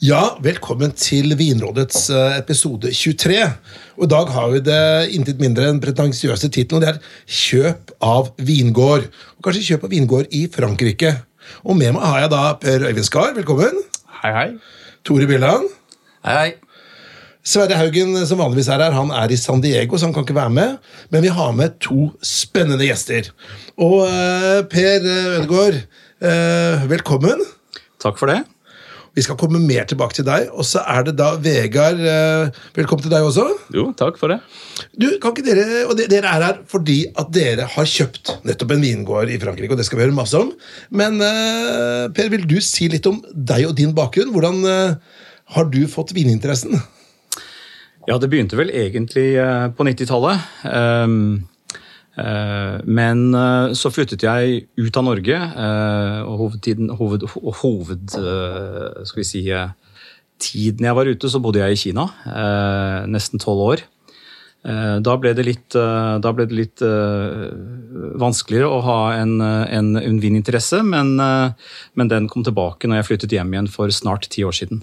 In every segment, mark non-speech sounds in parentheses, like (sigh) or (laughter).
Ja, velkommen til Vinrådets eh, episode 23. Og I dag har vi det intet mindre enn pretensiøse tittelen, og det er 'Kjøp av vingård'. Og kanskje kjøp av vingård i Frankrike. Og med meg har jeg da Per Øyvind Skar, velkommen. Hei, hei. Tore Billand. Hei, hei. Sverre Haugen, som vanligvis er her, han er i San Diego, så han kan ikke være med. Men vi har med to spennende gjester. Og uh, Per Ødegaard, uh, velkommen. Takk for det. Vi skal komme mer tilbake til deg. Og så er det da Vegard. eh, Velkommen til deg også. Jo, takk for det. Du, kan ikke dere, og Dere er her fordi at dere har kjøpt nettopp en vingård i Frankrike. og det skal vi høre masse om. Men eh, Per, vil du si litt om deg og din bakgrunn? Hvordan eh, har du fått vininteressen? Ja, det begynte vel egentlig på 90-tallet. Eh, men eh, så flyttet jeg ut av Norge, eh, og hovedtiden, hoved, hoved skal vi si, tiden jeg var ute, så bodde jeg i Kina. nesten tolv år. Da ble det litt, ble det litt vanskeligere å ha en, en, en vininteresse, men, men den kom tilbake når jeg flyttet hjem igjen for snart ti år siden.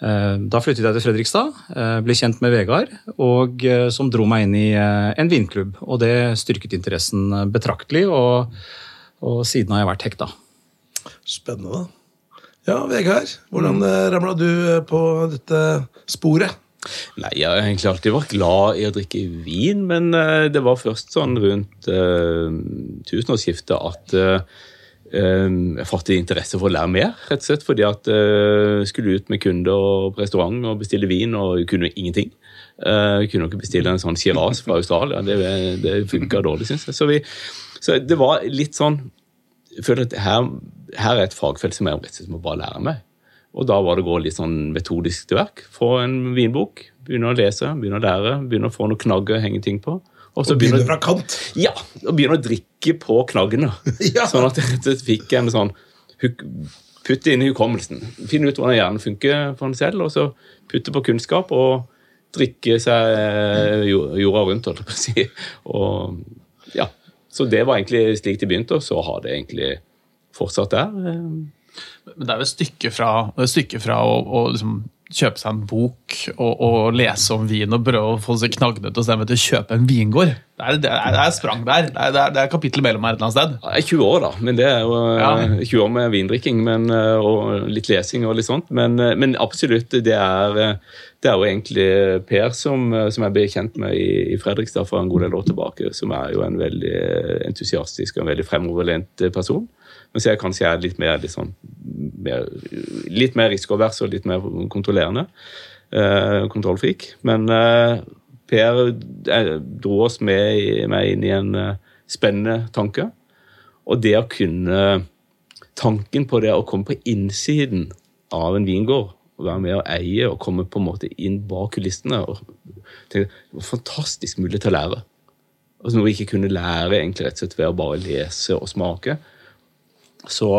Eh, Da flyttet jeg til Fredrikstad, eh, ble kjent med Vegard, og eh, som dro meg inn i en vinklubb. Og det styrket interessen betraktelig, og, og siden har jeg vært hekta. Spennende. Ja, Vegard, hvordan mm. ramla du på dette sporet? Nei, Jeg har egentlig alltid vært glad i å drikke vin, men det var først sånn rundt uh, tusenårsskiftet at eh, eh, jeg fattet interesse for å lære mer. rett og slett Fordi at jeg skulle ut med kunder på restaurant og bestille vin, og kunne ingenting. Eh, kunne ikke bestille en sånn Shiraz fra Australia. Det, det funka dårlig, syns jeg. Så, vi, så det var litt sånn Jeg føler at her, her er et fagfelt som jeg rett og slett må bare lære meg. Og da var det å gå litt sånn metodisk til verk. Få en vinbok, begynne å lese, begynne å lære, begynne å få noen knagger å henge ting på. Og så begynner, begynner fra kant. ja, og begynner å drikke på knaggene. (laughs) Ja. Sånn at jeg rett og slett fikk en sånn Putte inn i hukommelsen. Finne ut hvordan hjernen funker for en selv, og så putte på kunnskap og drikke seg eh, jorda rundt, holdt jeg på å si. Og ja, Så det var egentlig slik det begynte, og så har det egentlig fortsatt der. Eh, Men det er jo et stykke fra, et stykke fra å, å liksom kjøpe seg en bok og, og lese om vin og prøve å få seg knagnet og stemme til å kjøpe en vingård. Det er, det er, det er sprang der. Det er, det er, det er kapittel mellom her et eller annet sted. Jeg er 20 år, da. men det er jo eh, Ja. 20 år med vindrikking men, eh, og litt lesing og litt sånt. Men, eh, men absolutt, det er, eh, det jo egentlig Per som, eh, som jeg ble kjent med i, i Fredrikstad for en god del år tilbake, som er jo en veldig eh, entusiastisk og en veldig fremoverlent eh, person. Mens jeg kanskje er litt mer, sånn, mer, litt mer risikovers og litt mer kontrollerende. Eh, kontrollfrik. Men eh, Per eh, dro oss med, meg inn i en eh, spennende tanke. Og det å kunne Tanken på det å komme på innsiden av en vingård, og være med å eie og komme på en måte inn bak kulissene og tenke, det var Fantastisk mulig til å lære. Altså Noe vi ikke kunne lære egentlig rett og slett ved å bare lese og smake. Så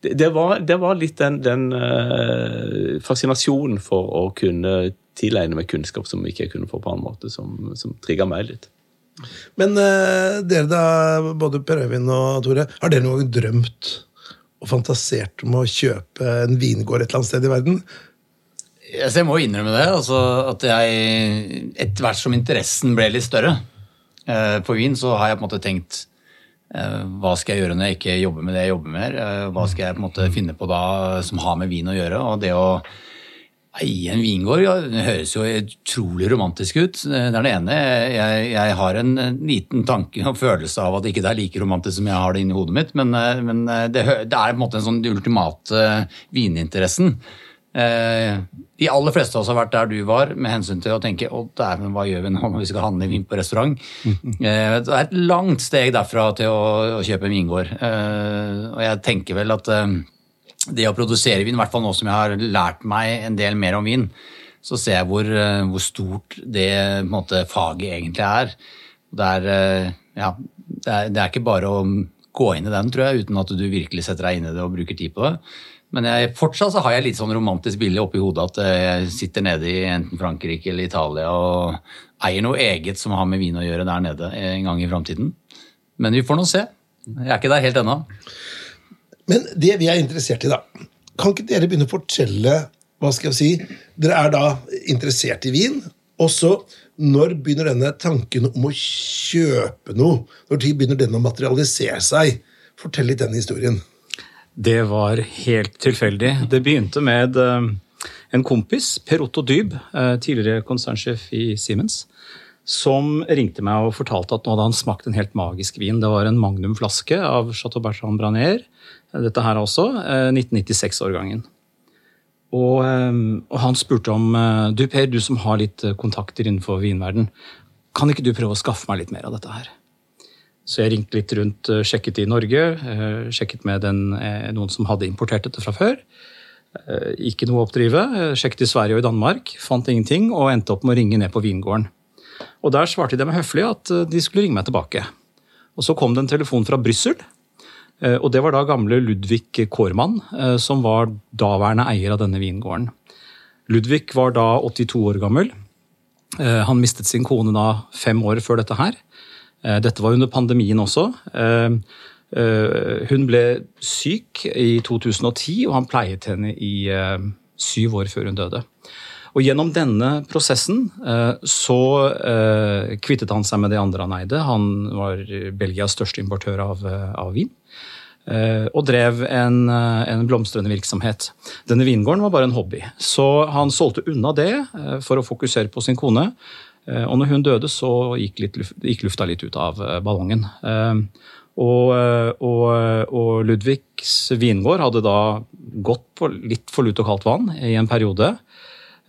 det, det, var, det var litt den, den uh, fascinasjonen for å kunne tilegne meg kunnskap som ikke jeg kunne få på annen måte, som, som trigga meg litt. Men uh, dere da, både Per Øyvind og Tore, har dere noen gang drømt og fantasert om å kjøpe en vingård et eller annet sted i verden? Jeg må innrømme det. Altså, at jeg, etter hvert som interessen ble litt større eh, på vin, så har jeg på en måte tenkt hva skal jeg gjøre når jeg ikke jobber med det jeg jobber med? Eh, hva skal jeg på en måte finne på da som har med vin å gjøre? Og det å eie en vingård ja, det høres jo utrolig romantisk ut. Det er det ene. Jeg, jeg har en liten tanke og følelse av at ikke det er like romantisk som jeg har det inni hodet mitt, men, eh, men det, det er på en måte en sånn ultimate vininteressen. Eh, de aller fleste av oss har vært der du var, med hensyn til å tenke å dæven, hva gjør vi nå når vi skal handle vin på restaurant? (laughs) Eh, det er et langt steg derfra til å, å kjøpe en vingård. Eh, og jeg tenker vel at eh, det å produsere vin, i hvert fall nå som jeg har lært meg en del mer om vin, så ser jeg hvor, hvor stort det måte, faget egentlig er. Det er, ja, det er, det er ikke bare å gå inn i den, tror jeg, uten at du virkelig setter deg inn i det og bruker tid på det. Men jeg, fortsatt så har jeg litt sånn romantisk bilde oppi hodet at eh, jeg sitter nede i enten Frankrike eller Italia og eier noe eget som har med vin å gjøre der nede en gang i framtiden. Men vi får nå se. Jeg er ikke der helt ennå. Men det vi er interessert i, da Kan ikke dere begynne å fortelle hva skal jeg si, dere er da interessert i vin. Og så, når begynner denne tanken om å kjøpe noe? Når begynner den å materialisere seg? Fortell litt den historien. Det var helt tilfeldig. Det begynte med eh, en kompis, Per Otto Dyb, eh, tidligere konsernsjef i Siemens, som ringte meg og fortalte at nå hadde han smakt en helt magisk vin. Det var en magnumflaske av Chateau Bertrand Branier, dette her også, 1996-årgangen. Og, og, han spurte om eh, Du Per, du som har litt eh, kontakter innenfor vinverden, kan ikke du prøve å skaffe meg litt mer av dette her? Så jeg ringte litt rundt, eh, sjekket i Norge, sjekket med den, noen som hadde importert dette fra før. Ikke noe å oppdrive. Sjekket i Sverige og i Danmark, fant ingenting og endte opp med å ringe ned på vingården. Og Der svarte de meg høflig at de skulle ringe meg tilbake. Og Så kom det en telefon fra Brussel Eh, og det var da gamle Ludvig Kårmann, eh, som var daværende eier av denne vingården. Ludvig var da 82 år gammel. Eh, han mistet sin kone da fem år før dette her. Dette var under pandemien også. Hun ble syk i 2010, og han pleiet henne i syv år før hun døde. Og Gjennom denne prosessen så kvittet han seg med det andre han eide. Han var Belgias største importør av, av vin. Eh, og drev en, eh, en, blomstrende virksomhet. Denne vingården var bare en hobby, så han solgte unna det eh, for å fokusere på sin kone. Og når hun døde, så gikk, litt, gikk lufta litt ut av ballongen. Og, og, og, Ludvigs vingård hadde da gått på litt for lut og kaldt vann i en periode.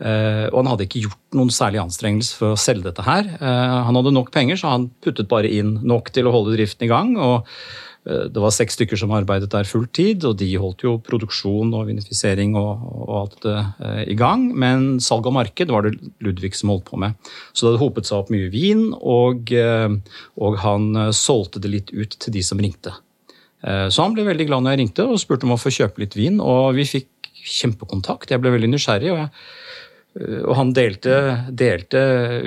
Og han hadde ikke gjort noen særlig anstrengelse for å selge dette her. Han hadde nok penger, så han puttet bare inn nok til å holde driften i gang. og Eh, det var seks stykker som arbeidet der fulltid, og de holdt jo produksjon og vinifisering og, og alt det eh, i gang. Men salg og marked var det Ludvig som holdt på med. Så det hadde hopet seg opp mye vin, og, eh, og han solgte det litt ut til de som ringte. Så han ble veldig glad når jeg ringte og spurte om å få kjøpe litt vin, og vi fikk kjempekontakt. Jeg ble veldig nysgjerrig. og jeg og han delte, delte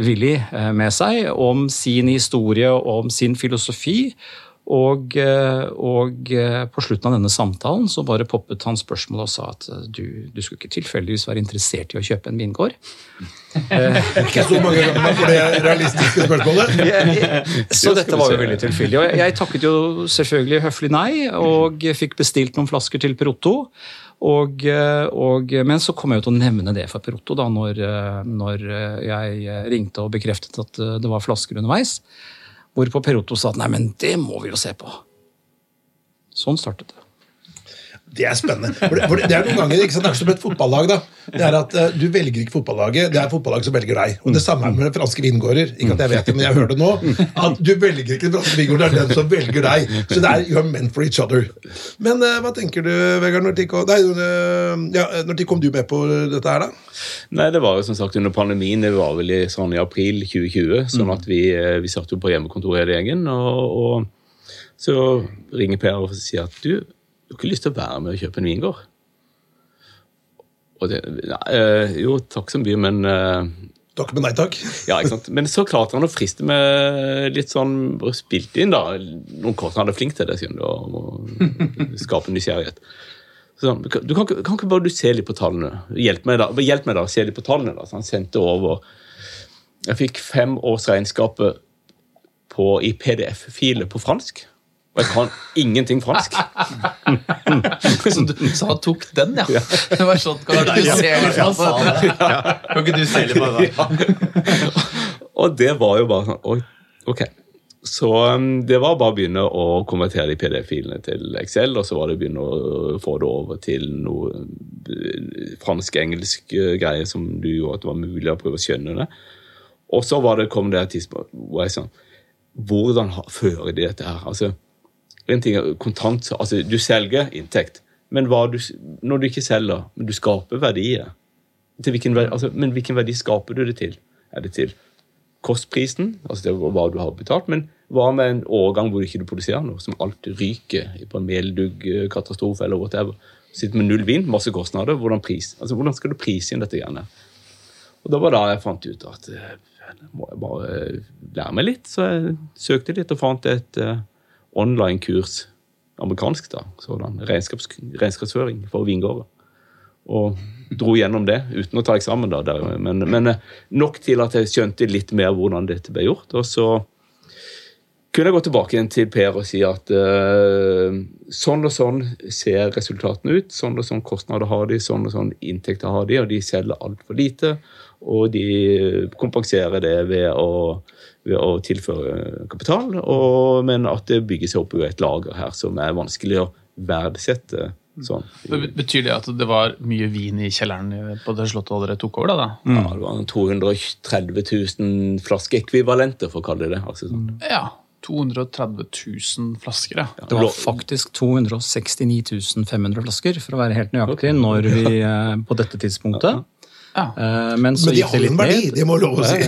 villig med seg om sin historie og om sin filosofi. Og, eh, og, eh, på slutten av denne samtalen så bare poppet han spørsmålet og sa at eh, du, du skulle ikke tilfeldigvis være interessert i å kjøpe en vingård? (laughs) ikke så mange ganger for det realistiske spørsmålet. (laughs) så dette var jo veldig tilfeldig. Og jeg, jeg takket jo selvfølgelig høflig nei, og fikk bestilt noen flasker til Perotto. Og, og, men så kom jeg jo til å nevne det for Perotto da når, når jeg ringte og bekreftet at det var flasker underveis. Hvorpå Per Otto sa at nei, men det må vi jo se på. Sånn startet det. Det er spennende. For det, for det, er noen ganger, ikke sant, det er som et fotballag. da. Det er at uh, Du velger ikke fotballaget, det er fotballaget som velger deg. Og Det samme er med franske vingårder. Ikke at jeg vet det, men jeg hører det nå. at Du velger ikke den franske vingården, det er den som velger deg. Så det er you are meant for each other. Men uh, hva tenker du, Vegard? Når, kom, nei, uh, ja, når kom du med på dette her, da? Nei, Det var jo som sagt under pandemien. Det var vel i, sånn i april 2020. Sånn at vi, vi satt jo på hjemmekontoret hele gjengen. og, og så ringer Per og sier at du du har ikke lyst til å være med og kjøpe en vingård? Det, nei, øh, jo, takk så mye, men øh, Takk, men nei takk. (laughs) ja, ikke sant? Men så klarte han å friste med litt sånn Spilte inn da, noen kort. Han er flink til det, siden du, å skape nysgjerrighet. Sånn, du kan, kan, ikke bare du se litt på tallene? Hjelp meg da, hjelp meg da, se litt på tallene. da, Så han sendte over Jeg fikk fem års regnskapet på, i PDF-file på fransk. Og jeg kan ingenting fransk. så, du, så han tok den, ja? Det var sånn, Kan ikke du se? Kan ikke du se litt på det? Og det var jo bare sånn Oi, ok. Så um, det var bare å begynne å konvertere de PDF-filene til Excel, og så var det å begynne å få det over til noe uh, fransk-engelsk uh, greie som du gjorde at det var mulig å prøve å skjønne det. Og så var det, kom det et tidspunkt hvor jeg sånn Hvordan fører de dette her? Altså, en ting er kontant, altså Du selger inntekt, men du, når du ikke selger, men du skaper verdier hvilken altså, Men hvilken verdi skaper du det til? Er det til kostprisen, altså det er hva du har betalt, men hva med en årgang hvor du ikke produserer noe, som alt ryker på en meldugg-katastrofe eller whatever? Sitter med null vin, masse kostnader. Hvordan, pris, altså, hvordan skal du prise inn dette? Gjerne? Og Da var da jeg fant ut at eh, må jeg bare lære meg litt. Så jeg søkte litt og fant et uh, online-kurs, amerikansk da, sådan, regnskapsføring for vingårder. og dro gjennom det uten å ta eksamen. da, der, men, men eh, nok til at jeg skjønte litt mer hvordan dette ble gjort. og så kunne jeg gå tilbake igjen til Per og si at uh, sånn og sånn ser resultatene ut. Sånn og sånn kostnader har de, sånn og sånn inntekter har de, og de selger altfor lite. Og de kompenserer det ved å, ved å tilføre kapital, og, men at det bygger seg opp i et lager her som er vanskelig å verdsette. Sånn. Betyr det at det var mye vin i kjelleren på det slottet dere tok over? da? da? Ja, Det var 230 000 flaskeekvivalenter, for å kalle det det. Altså, sånn. Ja, 230 000 flasker, ja. Det var faktisk 269 500 flasker, for å være helt nøyaktig, når vi (laughs) eh, på dette tidspunktet. Ja. Eh, Men så Men de gikk har en verdi, ned. det må lov å si.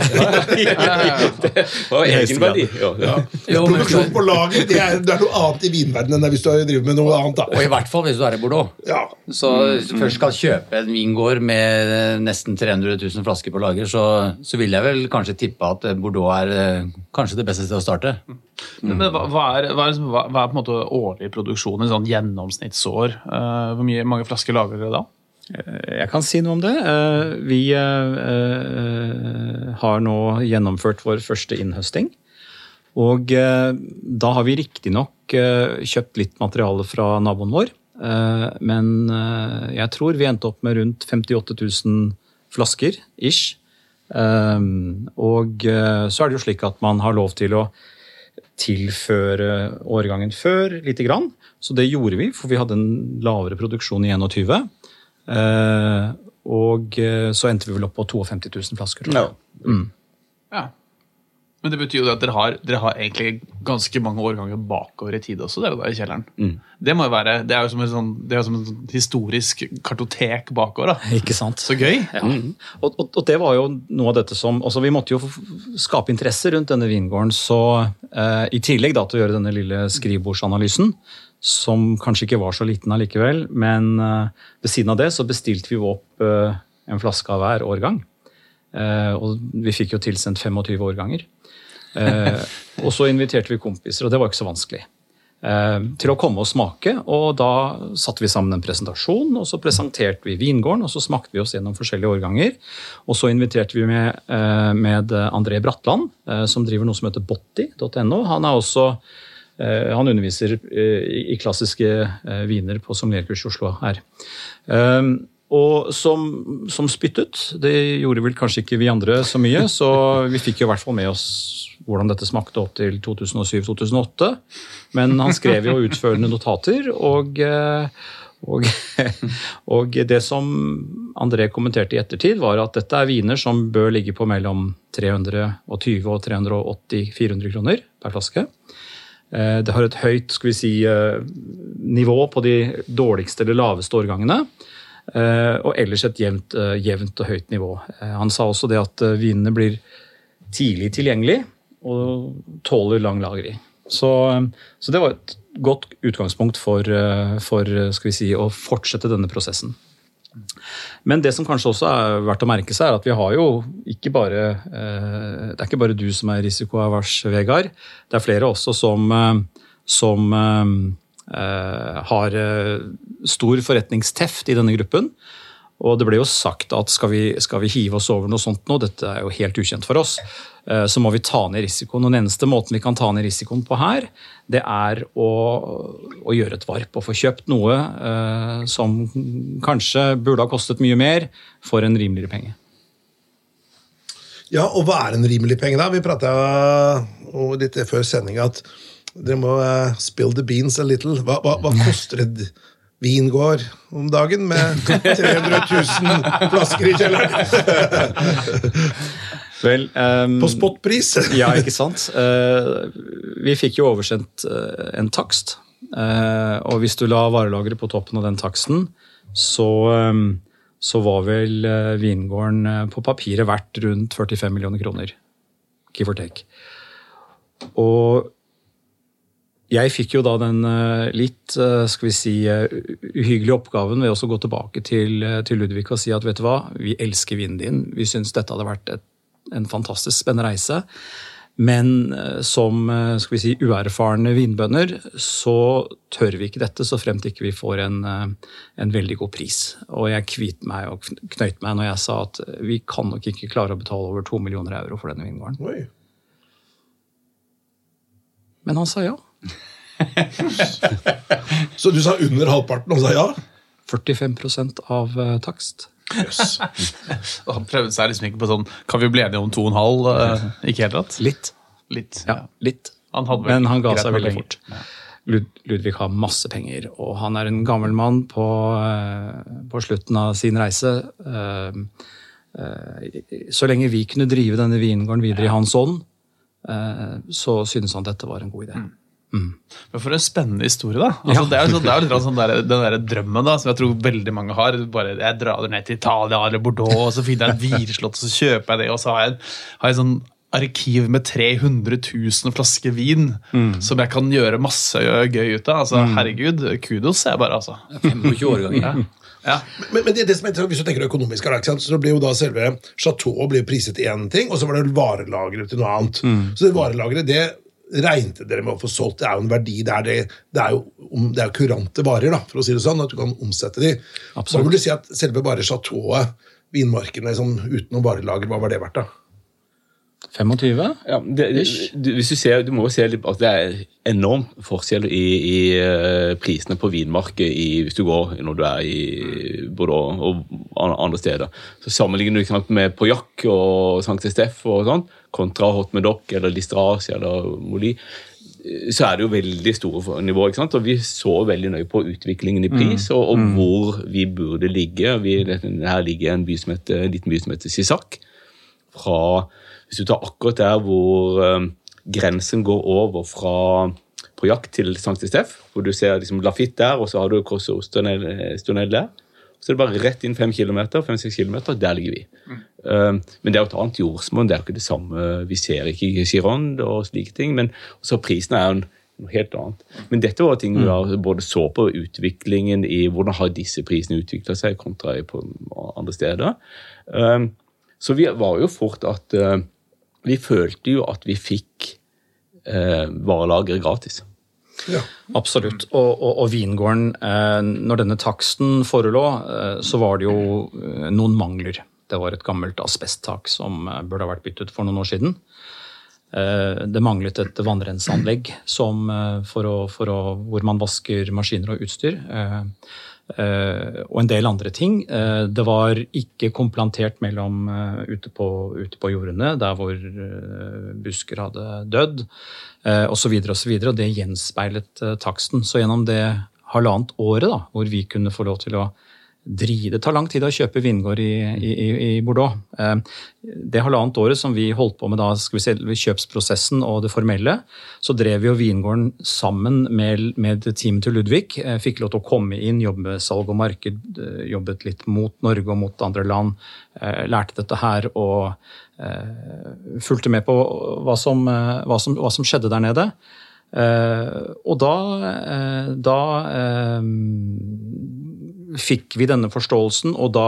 Det var egenverdi. Ja, ja. Produksjon på lager det er, det er noe annet i vinverdenen enn hvis du driver med noe annet. og i hvert fall hvis du er i Bordeaux. Ja. Så hvis du først skal kjøpe en vingård med nesten 300 000 flasker på lager, så, så vil jeg vel kanskje tippe at Bordeaux er eh, kanskje det beste stedet å starte. Men hva, hva, er, hva, er, liksom- hva, hva er på en måte årlig produksjon en sånn gjennomsnittsår? Eh, hvor mye, mange flasker lager dere da? Jeg kan si noe om det. Eh, Vi eh, eh, har nå gjennomført vår første innhøsting. Og eh, da har vi riktignok kjøpt litt materiale fra naboen vår. eh, Men eh, jeg tror vi endte opp med rundt 58 000 flasker, ish. Eh, Og eh, så er det jo slik at man har lov til å tilføre årgangen før lite grann. Så det gjorde vi, for vi hadde en lavere produksjon i 21. Eh, og eh, så endte vi vel opp på 52 000 flasker. tror jeg. Ja. Ja. Men det betyr jo at dere har, dere har egentlig ganske mange årganger bakover i tid også, Der, da, i kjelleren. Det må jo være, det er jo som en sånn, det er jo som en sånn historisk kartotek bakover. da. (laughs) Ikke sant? Så gøy. Ja. Og, og, og det var jo noe av dette som altså Vi måtte jo skape interesse rundt denne vingården. Så eh, i tillegg da til å gjøre denne lille skrivebordsanalysen, som kanskje ikke var så liten allikevel, men eh, ved siden av det så bestilte vi jo opp eh, en flaske av hver årgang. Eh, og vi fikk jo tilsendt 25 årganger. Og så inviterte vi kompiser, og det var ikke så vanskelig. Til å komme og smake, og da satte vi sammen en presentasjon, og så presenterte vi vingården, og så smakte vi oss gjennom forskjellige årganger. Og så inviterte vi med, med André Bratland, som driver noe som heter botti.no. Han er også han underviser eh, i klassiske eh, viner på sommelierkurs i Oslo her. Eh, og som, som spyttet. Det gjorde vel kanskje ikke vi andre så mye, så vi fikk jo i hvert fall med oss hvordan dette smakte opp til 2007-2008. Men han skrev jo utførende notater, og, eh, og, (laughs) og det som André kommenterte i ettertid, var at dette er viner som bør ligge på mellom 320 og 380-400 kroner per flaske. Eh, Det har et høyt skal vi si, eh, nivå på de dårligste eller laveste årgangene. eh, Og ellers et jevnt, jevnt og høyt nivå. Han sa også det at vinene blir tidlig tilgjengelig og tåler lang lagring. Så, så det var et godt utgangspunkt for, for si, å fortsette denne prosessen. Men det som kanskje også er verdt å merke seg, er at vi har jo ikke bare eh, Det er ikke bare du som er risikoavers, Vegard. Det er flere også som, eh, som eh, har stor forretningsteft i denne gruppen. Og det ble jo sagt at skal vi, skal vi hive oss over noe sånt nå, dette er jo helt ukjent for oss, så må vi ta ned risikoen. Og den eneste måten vi kan ta ned risikoen på her, det er å, å gjøre et varp og få kjøpt noe eh, som kanskje burde ha kostet mye mer, for en rimeligere penge. Ja, og hva er en rimelig penge, da? Vi prata litt før sendinga at dere må eh, spill the beans a little. Hva, hva, hva koster et vingård om dagen med (laughs) 300 000 flasker i kjelleren? (laughs) Vel, um, På spotpris? (laughs) ja, ikke sant? Uh, vi fikk jo oversendt uh, en takst. Uh, og hvis du la varelageret på toppen av den taksten, så, um, så var vel vingården på papiret verdt rundt 45 millioner kroner. Give or take. Og jeg fikk jo da den litt skal vi si, uhyggelige oppgaven ved også å gå tilbake til, til Ludvig og si at vet du hva, vi elsker vinen din. Vi syns dette hadde vært et, en fantastisk spennende reise. Men eh, som eh, skal vi si, uerfarne vinbønder så tør vi ikke dette så fremt ikke vi får en, eh, en veldig god pris. Og jeg kvit meg og knøyt meg når jeg sa at vi kan nok ikke klare å betale over to millioner euro for denne vingården. Oi. Men han sa ja. (laughs) Så du sa under halvparten, og sa ja? 45 av takst. Jøss. (laughs) Og Han prøvde seg liksom ikke på sånn Kan vi bli enige om to og en halv? Eh, ikke helt rett? Litt. Litt. Ja, litt. Han Men han ga seg veldig fort. Lud Ludvig har masse penger, og han er en gammel mann på, eh, på slutten av sin reise. Eh, Så lenge vi kunne drive denne vingården videre i hans ånd, så syntes han dette var en god idé. Men for en spennende historie, da. Altså, Det er jo sånn, det er jo litt sånn der, den der drømmen da, som jeg tror veldig mange har. Bare Jeg drar ned til Italia eller Bordeaux, og så finner jeg et vinslott, og så kjøper jeg det, og så har jeg, har jeg sånn arkiv med 300 000 flasker vin som jeg kan gjøre masse gøy ut av. Altså, Herregud, kudos, jeg bare, altså. 25 årganger. Ja. Men, men det, det som er, hvis du tenker økonomisk, så blir jo da selve Chateau priset til én ting, og så var det varelageret til noe annet. Så det varelageret, det regnet dere med å få solgt. Det er jo en verdi. Det er, det, det er jo det er jo kurante varer, da, for å si det sånn, at du kan omsette de. Hva Absolutt. vil du si at selve bare chateauet, vinmarkene liksom, uten noe varelager, hva var det verdt, da? 25? Ja, det, det, du, hvis du, ser, du må jo se at at det er enorm forskjell i, i eh, prisene på vinmarket i, hvis du går når du er i Bordeaux og andre steder. Så Sammenligner du sant, med Pauillac og Sankt Estef og sånt, kontra Hot Medoc eller Listrage eller Moli, eh, så er det jo veldig store nivå. ikke sant? Og Vi så veldig nøye på utviklingen i pris og, og hvor vi burde ligge. Vi, her ligger en by som heter, en liten by som heter Sisak. Fra, hvis du tar akkurat der hvor eh, grensen går over fra på jakt til Sankt Estef, hvor du ser liksom Lafitte der, og så har du Corso Stonel der. Så er det bare rett inn fem kilometer, fem-seks kilometer, der ligger vi. Eh, men det er jo et annet jordsmonn, det er jo ikke det samme. Vi ser ikke Gironde og slike ting, men så prisen er jo en- noe helt annet. Men dette var ting vi da både så på utviklingen i hvordan har disse prisene utvikla seg kontra på andre steder. Eh, så vi var jo fort at eh, Vi følte jo at vi fikk eh, varelageret gratis. Ja. Absolutt. Og, og, og vingården, eh, når denne taksten forelå, eh, så var det jo eh, noen mangler. Det var et gammelt asbesttak som eh, burde ha vært byttet for noen år siden. Eh, det manglet et vannrenseanlegg eh, for å, for å, hvor man vasker maskiner og utstyr. Eh, og en del andre ting. Eh, det var ikke komplantert mellom eh, ute, på, ute på jordene, der hvor busker hadde dødd, eh, osv. osv. Og det gjenspeilet taksten. Så gjennom det halvannet året da, hvor vi kunne få lov til å Det tar lang tid å kjøpe vingård i, i, i Bordeaux. Eh, Det halvannet året som vi holdt på med da, skal vi se, kjøpsprosessen og det formelle, så drev vi jo vingården sammen med, med teamet til Ludvig. Eh, Fikk lov til å komme inn, jobbe med salg og marked, eh, jobbet litt mot Norge og mot andre land. Lærte dette her og fulgte med på hva som, hva som, hva som skjedde der nede. Og da, da fikk vi denne forståelsen, og da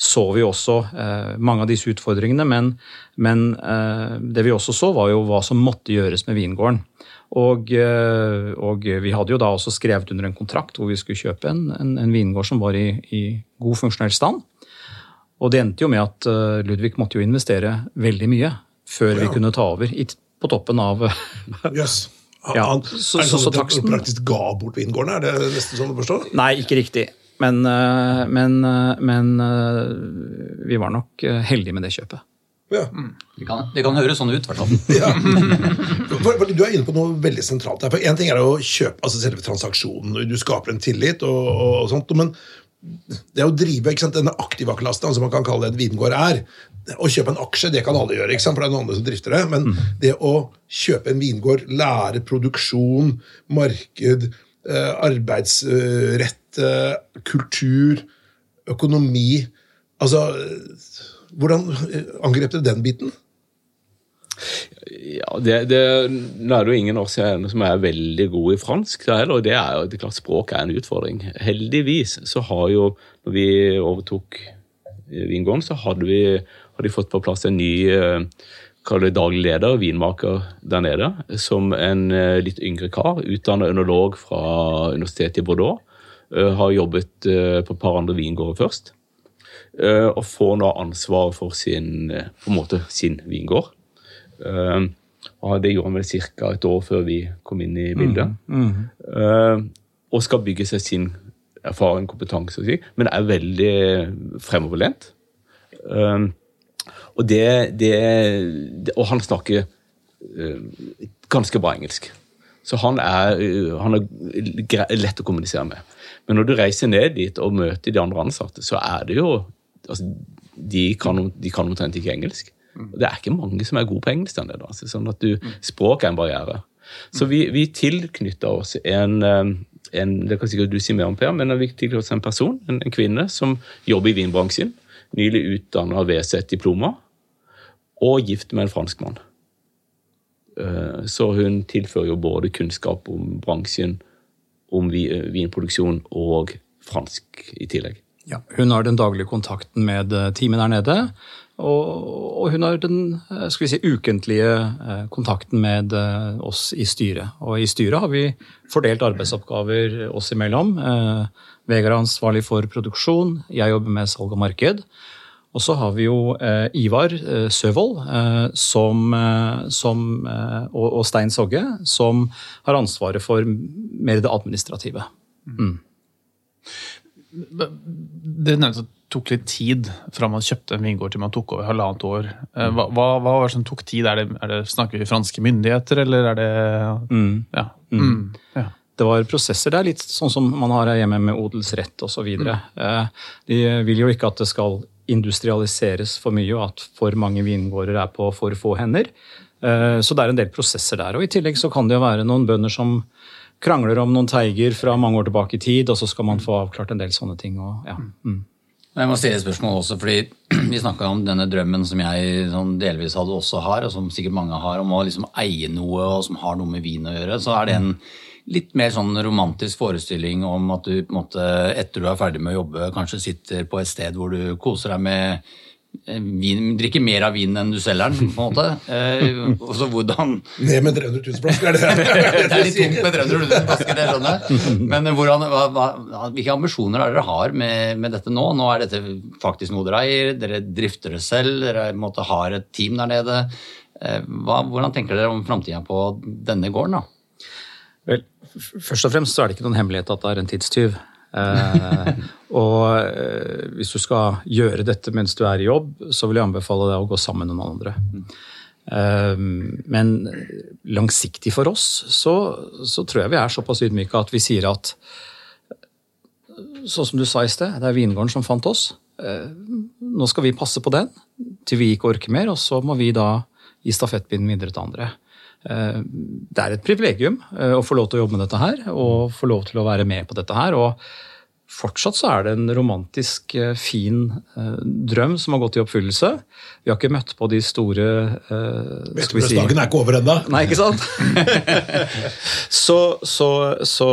så vi også eh, mange av disse utfordringene. Men, men eh, det vi også så, var jo hva som måtte gjøres med vingården. Og, eh, og vi hadde jo da også skrevet under en kontrakt hvor vi skulle kjøpe en, en, en vingård som var i, i god funksjonell stand. Og det endte jo med at eh, Ludvig måtte jo investere veldig mye før vi kunne ta over, på toppen av (laughs) yes. Ja, han, så- er det så- så, så at taksten- praktisk ga bort vingården? Er det nesten sånn å forstå? Nei, ikke riktig. Men, eh, men, eh, men eh, vi var nok heldige med det kjøpet. Ja. Det kan, det kan høres sånn ut, i hvert fall. Ja. Du er inne på noe veldig sentralt her. For Én ting er å kjøpe altså selve transaksjonen, du skaper en tillit, og, og, og sånt, men det å drive ikke sant, denne aktivaklassen, som man kan kalle det et vingård er Å kjøpe en aksje, det kan alle gjøre, ikke sant, for det er noen andre som drifter det. Men det å kjøpe en vingård, lære produksjon, marked, arbeidsrett, eh, kultur, økonomi Altså Hvordan eh, angrep dere den biten? Ja, det, det, Nå er det jo ingen av oss som er veldig gode i fransk, da heller, og det er jo det er klart språk er en utfordring. Heldigvis så har jo, når vi overtok Vingården, så hadde vi hadde fått på plass en ny kaller det daglig leder, vinmaker der nede, som en eh, litt yngre kar, utdanna ønolog fra Universitetet i Bordeaux. eh, Har jobbet eh, på et par andre vingårder først. Og får nå ansvaret for sin, på en måte, sin vingård. Og Det gjorde han vel ca. et år før vi kom inn i bildet. Eh, Og skal bygge seg sin erfaring, kompetanse, men er veldig fremoverlent. Og, det, det, og han snakker eh, ganske bra engelsk. Så han er, eh, han er lett å kommunisere med. Men når du reiser ned dit og møter de andre ansatte, så er det jo altså, De kan, de kan omtrent ikke engelsk. Og det er ikke mange som er gode på engelsk Denne. Altså, sånn at du, Språk er en barriere. Så vi, vi tilknytter oss en, eh, en Det kan sikkert du si mer om, Per, men vi tilknytter oss en person, en, en kvinne, som jobber i vinbransjen. Nylig utdanna VZ-diploma. Og gift med en franskmann. Eh, Så hun tilfører jo både kunnskap om bransjen, om vinproduksjon og fransk i tillegg. Ja, hun har den daglige kontakten med eh, teamet der nede. Og, hun har den eh, skal vi si, ukentlige eh, kontakten med eh, oss i styret. Og i styret har vi fordelt arbeidsoppgaver oss imellom. Eh, Vegard er ansvarlig for produksjon, jeg jobber med salg og marked. Og så har vi jo eh, Ivar eh, Søvold eh, som, eh, som, eh, og, og Stein Sogge, som har ansvaret for mer det administrative. Det nevnte at tok litt tid fra man kjøpte en vingård til man tok over halvannet år. Eh, Hva, hva, hva var det som tok tid? Er det, er det, snakker vi franske myndigheter, eller er det Ja. Mm. ja. Det var prosesser. Det er litt sånn som man har her hjemme med odelsrett osv. Mm. De vil jo ikke at det skal industrialiseres for mye, og at for mange vingårder er på for få hender. Eh, Så det er en del prosesser der. Og i tillegg så kan det jo være noen bønder som krangler om noen teiger fra mange år tilbake i tid, og så skal man få avklart en del sånne ting. Og, ja. mm. Jeg må stille et spørsmål også, fordi (clears throat) vi snakka om denne drømmen som jeg sånn delvis hadde også har, og som sikkert mange har, om å liksom eie noe og som har noe med vin å gjøre. Så er det en litt mer sånn romantisk forestilling om at du på en måte, etter du er ferdig med å jobbe, kanskje sitter på et sted hvor du koser deg med eh, vin, drikker mer av vinen enn du selger den, på en måte. Eh, og så hvordan Ned med 300 000 flasker, er det det? (laughs) det er litt tungt med 300 000 flasker, det skjønner jeg. Men hvordan, hva, hva, hvilke ambisjoner er dere har med, med dette nå? Nå er dette faktisk noe dere eier, dere drifter det selv, dere måte, har et team der nede. Eh, Hva, hvordan tenker dere om framtida på denne gården? da? Vel, først og fremst så er det ikke noen hemmelighet at det er en tidstyv. Eh, (laughs) og eh, hvis du skal gjøre dette mens du er i jobb, så vil jeg anbefale deg å gå sammen med noen andre. Eh, men langsiktig for oss så, så tror jeg vi er såpass ydmyke at vi sier at sånn som du sa i sted, det er vingården som fant oss. Eh, Nå skal vi passe på den til vi ikke orker mer, og så må vi da gi stafettpinnen videre til andre. Eh, Det er et privilegium eh, å få lov til å jobbe med dette her, og få lov til å være med på dette her. og Fortsatt så er det en romantisk, eh, fin drøm som har gått i oppfyllelse. Vi har ikke møtt på de store eh, si, Dagen er ikke over ennå. Nei, ikke sant? (laughs) så, så, så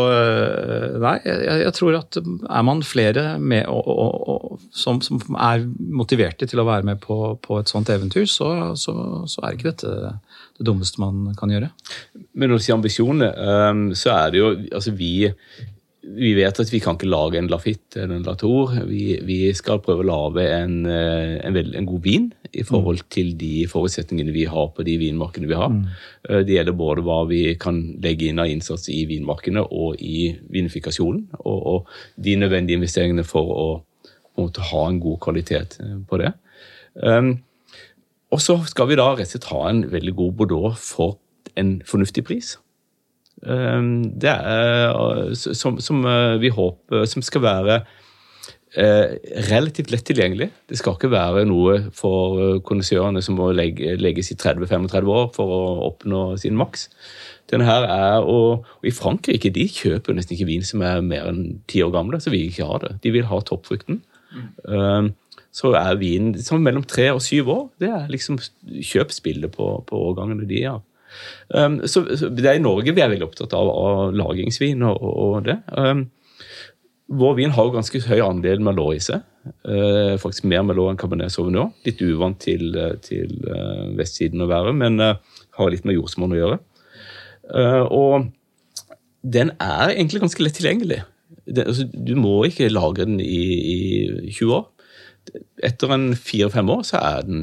Nei, jeg, jeg tror at er man flere med, og, og, og, som, som er motiverte til å være med på, på et sånt eventyr, så, så, så er ikke dette det dummeste man kan gjøre. Men når du sier ambisjoner, ehm, så er det jo altså vi, vi vet at vi kan ikke lage en Lafitte eller en Latour. Vi, vi skal prøve å lage en, eh, en, en god vin i forhold til de forutsetningene vi har på de vinmarkene vi har. Eh, Det gjelder både hva vi kan legge inn av innsats i vinmarkene og i vinifikasjonen, og, og de nødvendige investeringene for å, måte, ha en god kvalitet eh, på det. Um, og så skal vi da rett og slett ha en veldig god Bordeaux for en fornuftig pris. Um, Det er uh, som, som uh, vi håper Som skal være relativt lett tilgjengelig. Det skal ikke være noe for kondisørene som må legge, legges i 30-35 år for å oppnå sin maks. Denne her er, og, og I Frankrike de kjøper nesten ikke vin som er mer enn ti år gamle. så vil de ikke ha det. De vil ha toppfrukten. Um, så er vinen liksom mellom tre og syv år. Det er liksom kjøpsbildet på, på årgangene de har. Um, så, så det er I Norge vi er veldig opptatt av, av lagringsvin og, og, det. Um, vår vin har jo ganske høy andel Mallois i seg. Uh, faktisk mer Merlot enn Cabernet Sauvignon. Litt uvant til, eh, til uh, vestsiden å være, men uh, har litt med jordsmonn å gjøre. Eh, og den er egentlig ganske lett tilgjengelig. Den, altså, du må ikke lagre den i, i 20 år. Etter en fire-fem år så er den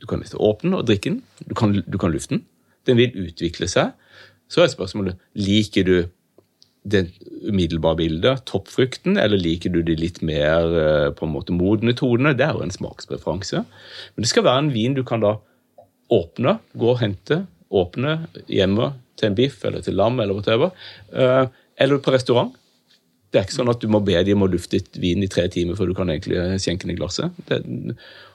Du kan miste åpne den og drikke den. Du kan, du kan lufte den. Den vil utvikle seg. Så er spørsmålet liker du det umiddelbare bildet, toppfrukten, eller liker du de litt mer eh, på en måte modne tonene? Det er jo en smakspreferanse. Men det skal være en vin du kan da åpne, gå og hente, åpne hjemme til en biff eller til lam eller whatever, eh, eller på restaurant. Det er ikke sånn at du må be dem om å lufte et vin i tre timer før du kan egentlig skjenke den i glasset. Det,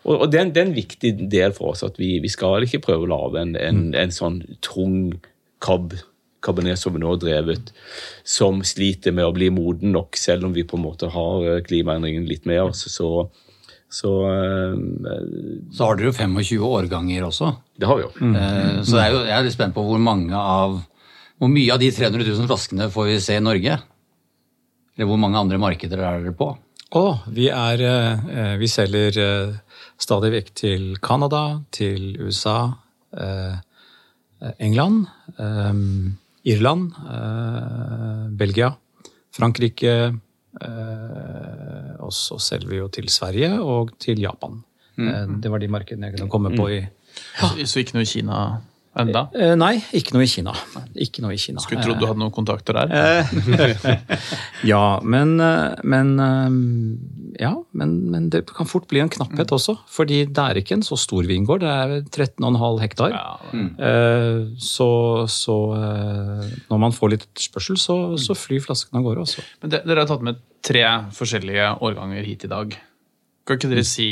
og, og det, er en, det, er en, viktig del for oss at vi, vi skal ikke prøve å lage en, en, en sånn tung cab Cabernet Sauvignon-drevet som sliter med å bli moden nok, selv om vi på en måte har klimaendringene klimaendringen litt med oss. Så, så, så har dere jo 25 årganger også. Det har vi jo. Mm. Så er jo, jeg er litt spent på hvor mange av hvor mye av de 300 000 flaskene får vi se i Norge? Eller hvor mange andre markeder er dere på? Oh, vi, er, eh, vi selger eh, stadig vekk til Canada, til USA, eh, England, Irland, Belgia, Frankrike. Og så selger vi jo til Sverige og til Japan. Mm. Det var de markedene jeg kunne komme på i ja. Så ikke noe i Kina? Enda? Eh, nei, ikke noe i Kina. Ikke noe i Kina. Skulle trodd du hadde noen kontakter der. (laughs) ja, men, men Ja, men, men, det kan fort bli en knapphet også. Fordi det er ikke en så stor vingård. Det er 13,5 hektar. Ja. Så, så, når man får litt spørsel, så, så flyr flaskene av gårde også. Men Dere har tatt med tre forskjellige årganger hit i dag. Kan ikke dere si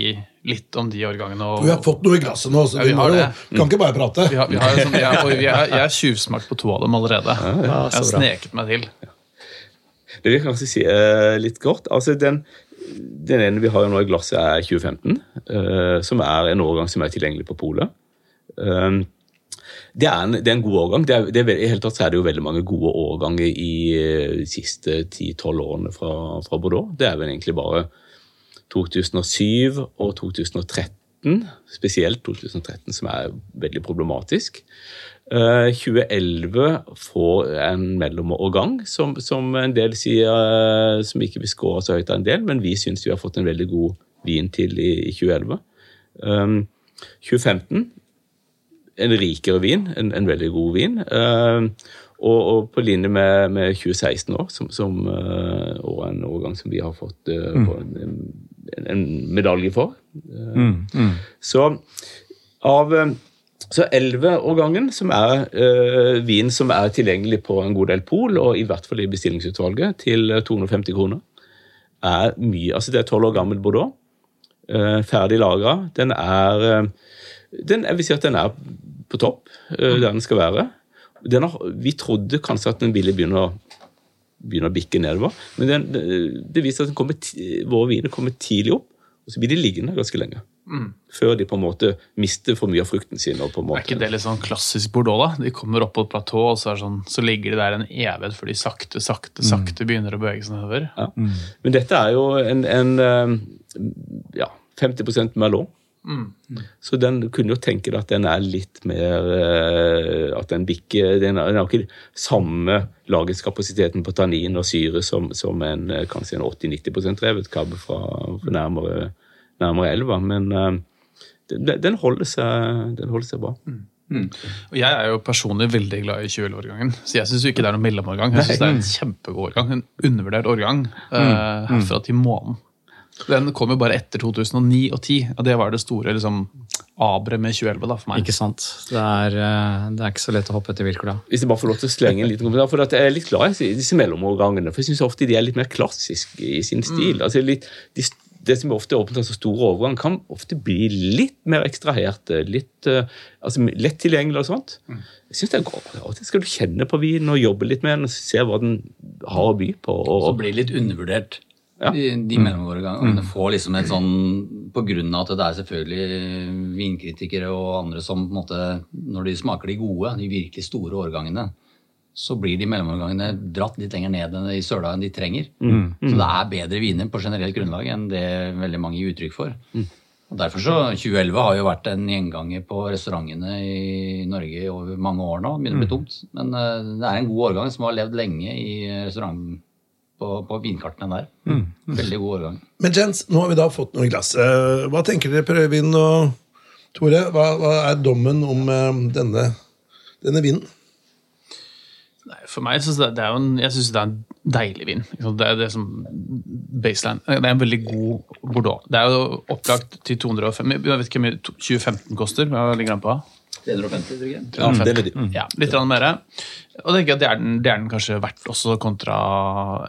litt om de årgangene? Og... Vi har fått noe i glasset nå, så ja, vi, må jo, kan ikke bare prate. Vi har, vi har, sånn, jeg, vi har, jeg har tjuvsmakt på to av dem allerede. Ja, jeg har sneket meg til. Det vil jeg kanskje si uh, litt kort. Altså, den, den, ene vi har nå i glasset, er 2015. Uh, som er en årgang som er tilgjengelig på polet. Uh, det er, en, det er, en, god årgang. Det er, det er, I hele tatt så er det jo veldig mange gode årganger i de siste 10-12 årene fra, fra Bordeaux. Det er vel egentlig bare 2007 og 2013, spesielt 2013, som er veldig problematisk. 2011 eh, får en mellomårgang, som, som en del sier eh, som ikke vil skåre så høyt av en del, men vi syns vi har fått en veldig god vin til i, i 2011. Um, 2015 en rikere vin, en, en veldig god vin. Og, og, på linje med, med 2016 år, som, som og en årgang som vi har fått mm. en, en, medalje for. Uh, mm. Mm. Så av så 11-årgangen, som er vin som er tilgjengelig på en god del pol, og i hvert fall i bestillingsutvalget, til 250 kroner, er mye Altså det er 12 år gammel Bordeaux. ferdig lagra. Den er den, Jeg vil si at den er på topp der den skal være har, vi trodde kanskje at den ville begynne å, begynne å bikke nedover, men den, det, det viser at kommer, våre viner kommer tidlig opp, og så blir de liggende ganske lenge. Mm. Før de på en måte mister for mye av frukten sin. Og på en måte. Er ikke det litt sånn klassisk Bordeaux? da? De kommer opp på et platå, og så, sånn, så ligger de der en evighet før de sakte, sakte, mm. sakte begynner å bevege seg nedover. Ja. Mm. Men dette er jo en, en eh, ja, 50% Merlot. Mm. Så den kunne jo tenke deg at den er litt mer uh, At den bikker Den har ikke samme lagringskapasiteten på tannin og syre som, som en eh, kanskje en 80-90 revet kabbe fra, fra nærmere, nærmere, elva. Men uh, den, den, holder seg, den, holder seg, bra. Mm. Mm. Og Jeg er jo personlig veldig glad i 2011-årgangen, så jeg syns ikke det er noen mellomårgang. Jeg synes det er en kjempegod årgang, en undervurdert årgang uh, herfra til månen. Den kom jo bare etter 2009 og 2010, og det var det store liksom, aberet med 2011 da, for meg. Ikke sant. Det er, eh, det er, ikke så lett å hoppe etter Wilker. Hvis jeg bare får lov til å slenge en liten kommentar, for Jeg er litt glad i disse mellomårgangene. For jeg syns ofte de er litt mer klassiske i sin stil. Mm. Altså litt, de, det som ofte er åpent av så store overgang, kan ofte bli litt mer ekstraherte. Litt uh, altså, lett tilgjengelig og sånt. Mm. Jeg synes det er godt. Av og skal du kjenne på vinen og jobbe litt med den og se hva den har å by på. Og, så blir det litt undervurdert. Ja. De, de mm. mellomårgangene mm. får liksom et sånn På grunn av at det er selvfølgelig vinkritikere og andre som på en måte, når de smaker de gode, de virkelig store årgangene, så blir de mellomårgangene dratt litt lenger ned enn i søla enn de trenger. Så det er bedre viner på generelt grunnlag enn det veldig mange gir uttrykk for. Og Derfor så 2011 har jo vært en gjenganger på restaurantene i Norge over mange år nå. Det begynner å bli tomt. Men eh, det er en god årgang som har levd lenge i restaurant på, på vinkartene der. Veldig god årgang. Men Jens, nå har vi da fått noe i glass. Eh, Hva tenker dere, Per Øyvind og Tore? Hva, hva er dommen om eh, denne, denne vinen? Nei, For meg synes det, det er jo en, jeg synes det er en deilig vin. Det er det som baseline. Det er en veldig god Bordeaux. Det er jo opplagt til 205 Jeg vet ikke hvor mye 2015 koster. Hva ligger den på? 350, tror jeg. Ja, det er litt- Ja, litt mer. Og det, tenker at det, er den, det er den kanskje verdt også kontra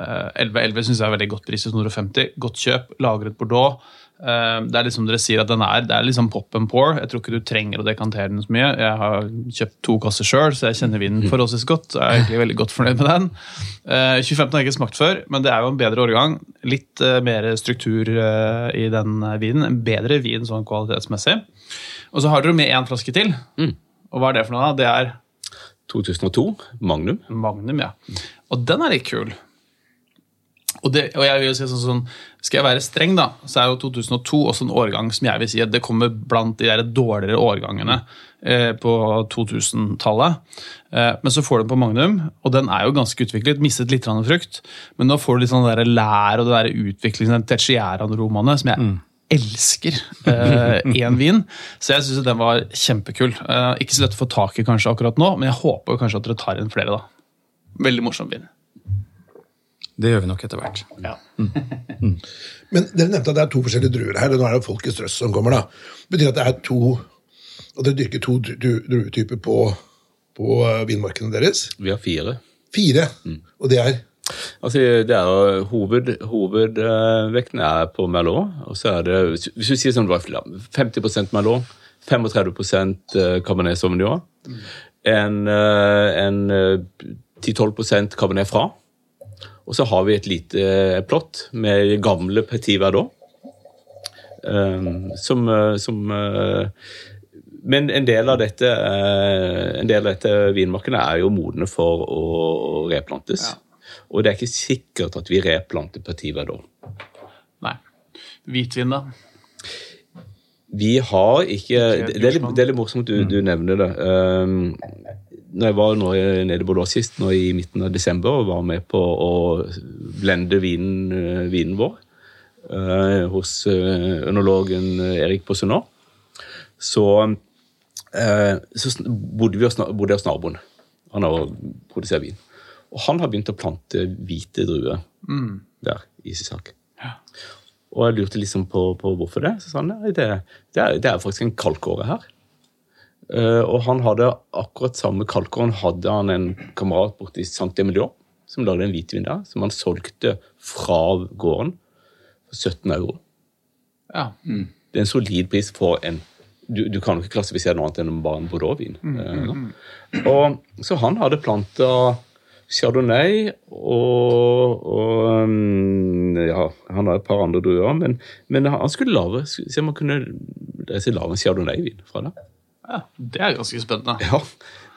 eh, 11. 11 syns jeg er veldig godt pris til 250. Godt kjøp, lagret Bordeaux. Eh, det er liksom dere sier at den er det er liksom pop and pour. Jeg tror ikke du trenger å dekantere den så mye. Jeg har kjøpt to kasser sjøl, så jeg kjenner vinen forholdsvis godt. Jeg er egentlig veldig godt fornøyd med den. Eh, 2015 har jeg ikke smakt før, men det er jo en bedre årgang. Litt eh, mer struktur eh, i den eh, vinen. En bedre vin sånn kvalitetsmessig. Og så har dere med én flaske til. Og hva er det for noe? da? Det er 2002, Magnum. Magnum, ja. Og den er litt kul. Og, det, og jeg vil jo si sånn, sånn, Skal jeg være streng, da, så er jo 2002 også en årgang som jeg vil si at det kommer blant de der dårligere årgangene eh, på 2000-tallet. Eh, men så får du den på Magnum, og den er jo ganske utviklet. Mistet litt frukt, men nå får du litt sånn der lær og det der utviklingen, den tertiæraromaene, som jeg elsker én en vin. Så jeg syns den var kjempekul. Eh, ikke så lett å få tak i kanskje akkurat nå, men jeg håper kanskje at dere tar inn flere. da. Veldig morsom vin. Det gjør vi nok etter hvert. Men Dere nevnte at det er to forskjellige druer her. og Nå er det Folkets Røst som kommer. da. Betyr at det er to og dere dyrker to dru- dru- druetyper på, på eh, vinmarkene deres? Vi har fire. Fire. Og det er Altså, det er hoved, Hovedvekten er på Merlot. Og så er det, hvis du sier sånn 50% Merlot, 35% Cabernet Sauvignon, en, eh, en eh, 10-12% Cabernet Fra, og så har vi et lite plott med gamle Petit Verdot, eh, som, eh, som eh, men en del av dette, eh, dette vinmarkene er jo modne for å replantes. Og det er ikke sikkert at vi replanter Petit da. Nei. Hvitvin, da? Vi har ikke Det er litt, det er litt morsomt du, du nevner det. Um, når jeg var nede i Bordeaux sist, nå i midten av desember, og var med på å blende vinen, eh, vinen vår uh, hos uh, ønologen Erik Possonot, så, uh, så bodde, vi hos, bodde hos naboen. Han har produsert vin. Og han har begynt å plante hvite druer der i Sisak. Og jeg lurte liksom på, på hvorfor det. Så sa han nei, det, det, er, det er faktisk en kalkåre her. Uh, og han hadde akkurat samme kalkåren hadde han en kamerat borte i Saint-Emilion som lagde en hvitvin der, som han solgte fra gården for 17 euro. Ja. Det er en solid pris for en Du, du kan jo ikke klassifisere noe annet enn bare en Bordeaux-vin. mm, da. og, så han hadde planta chardonnay og, og um, ja, Han har et par andre druer, men, men han skulle lage se om han kunne lage en chardonnay-vin fra det. ja. Det er ganske spennende. Ja,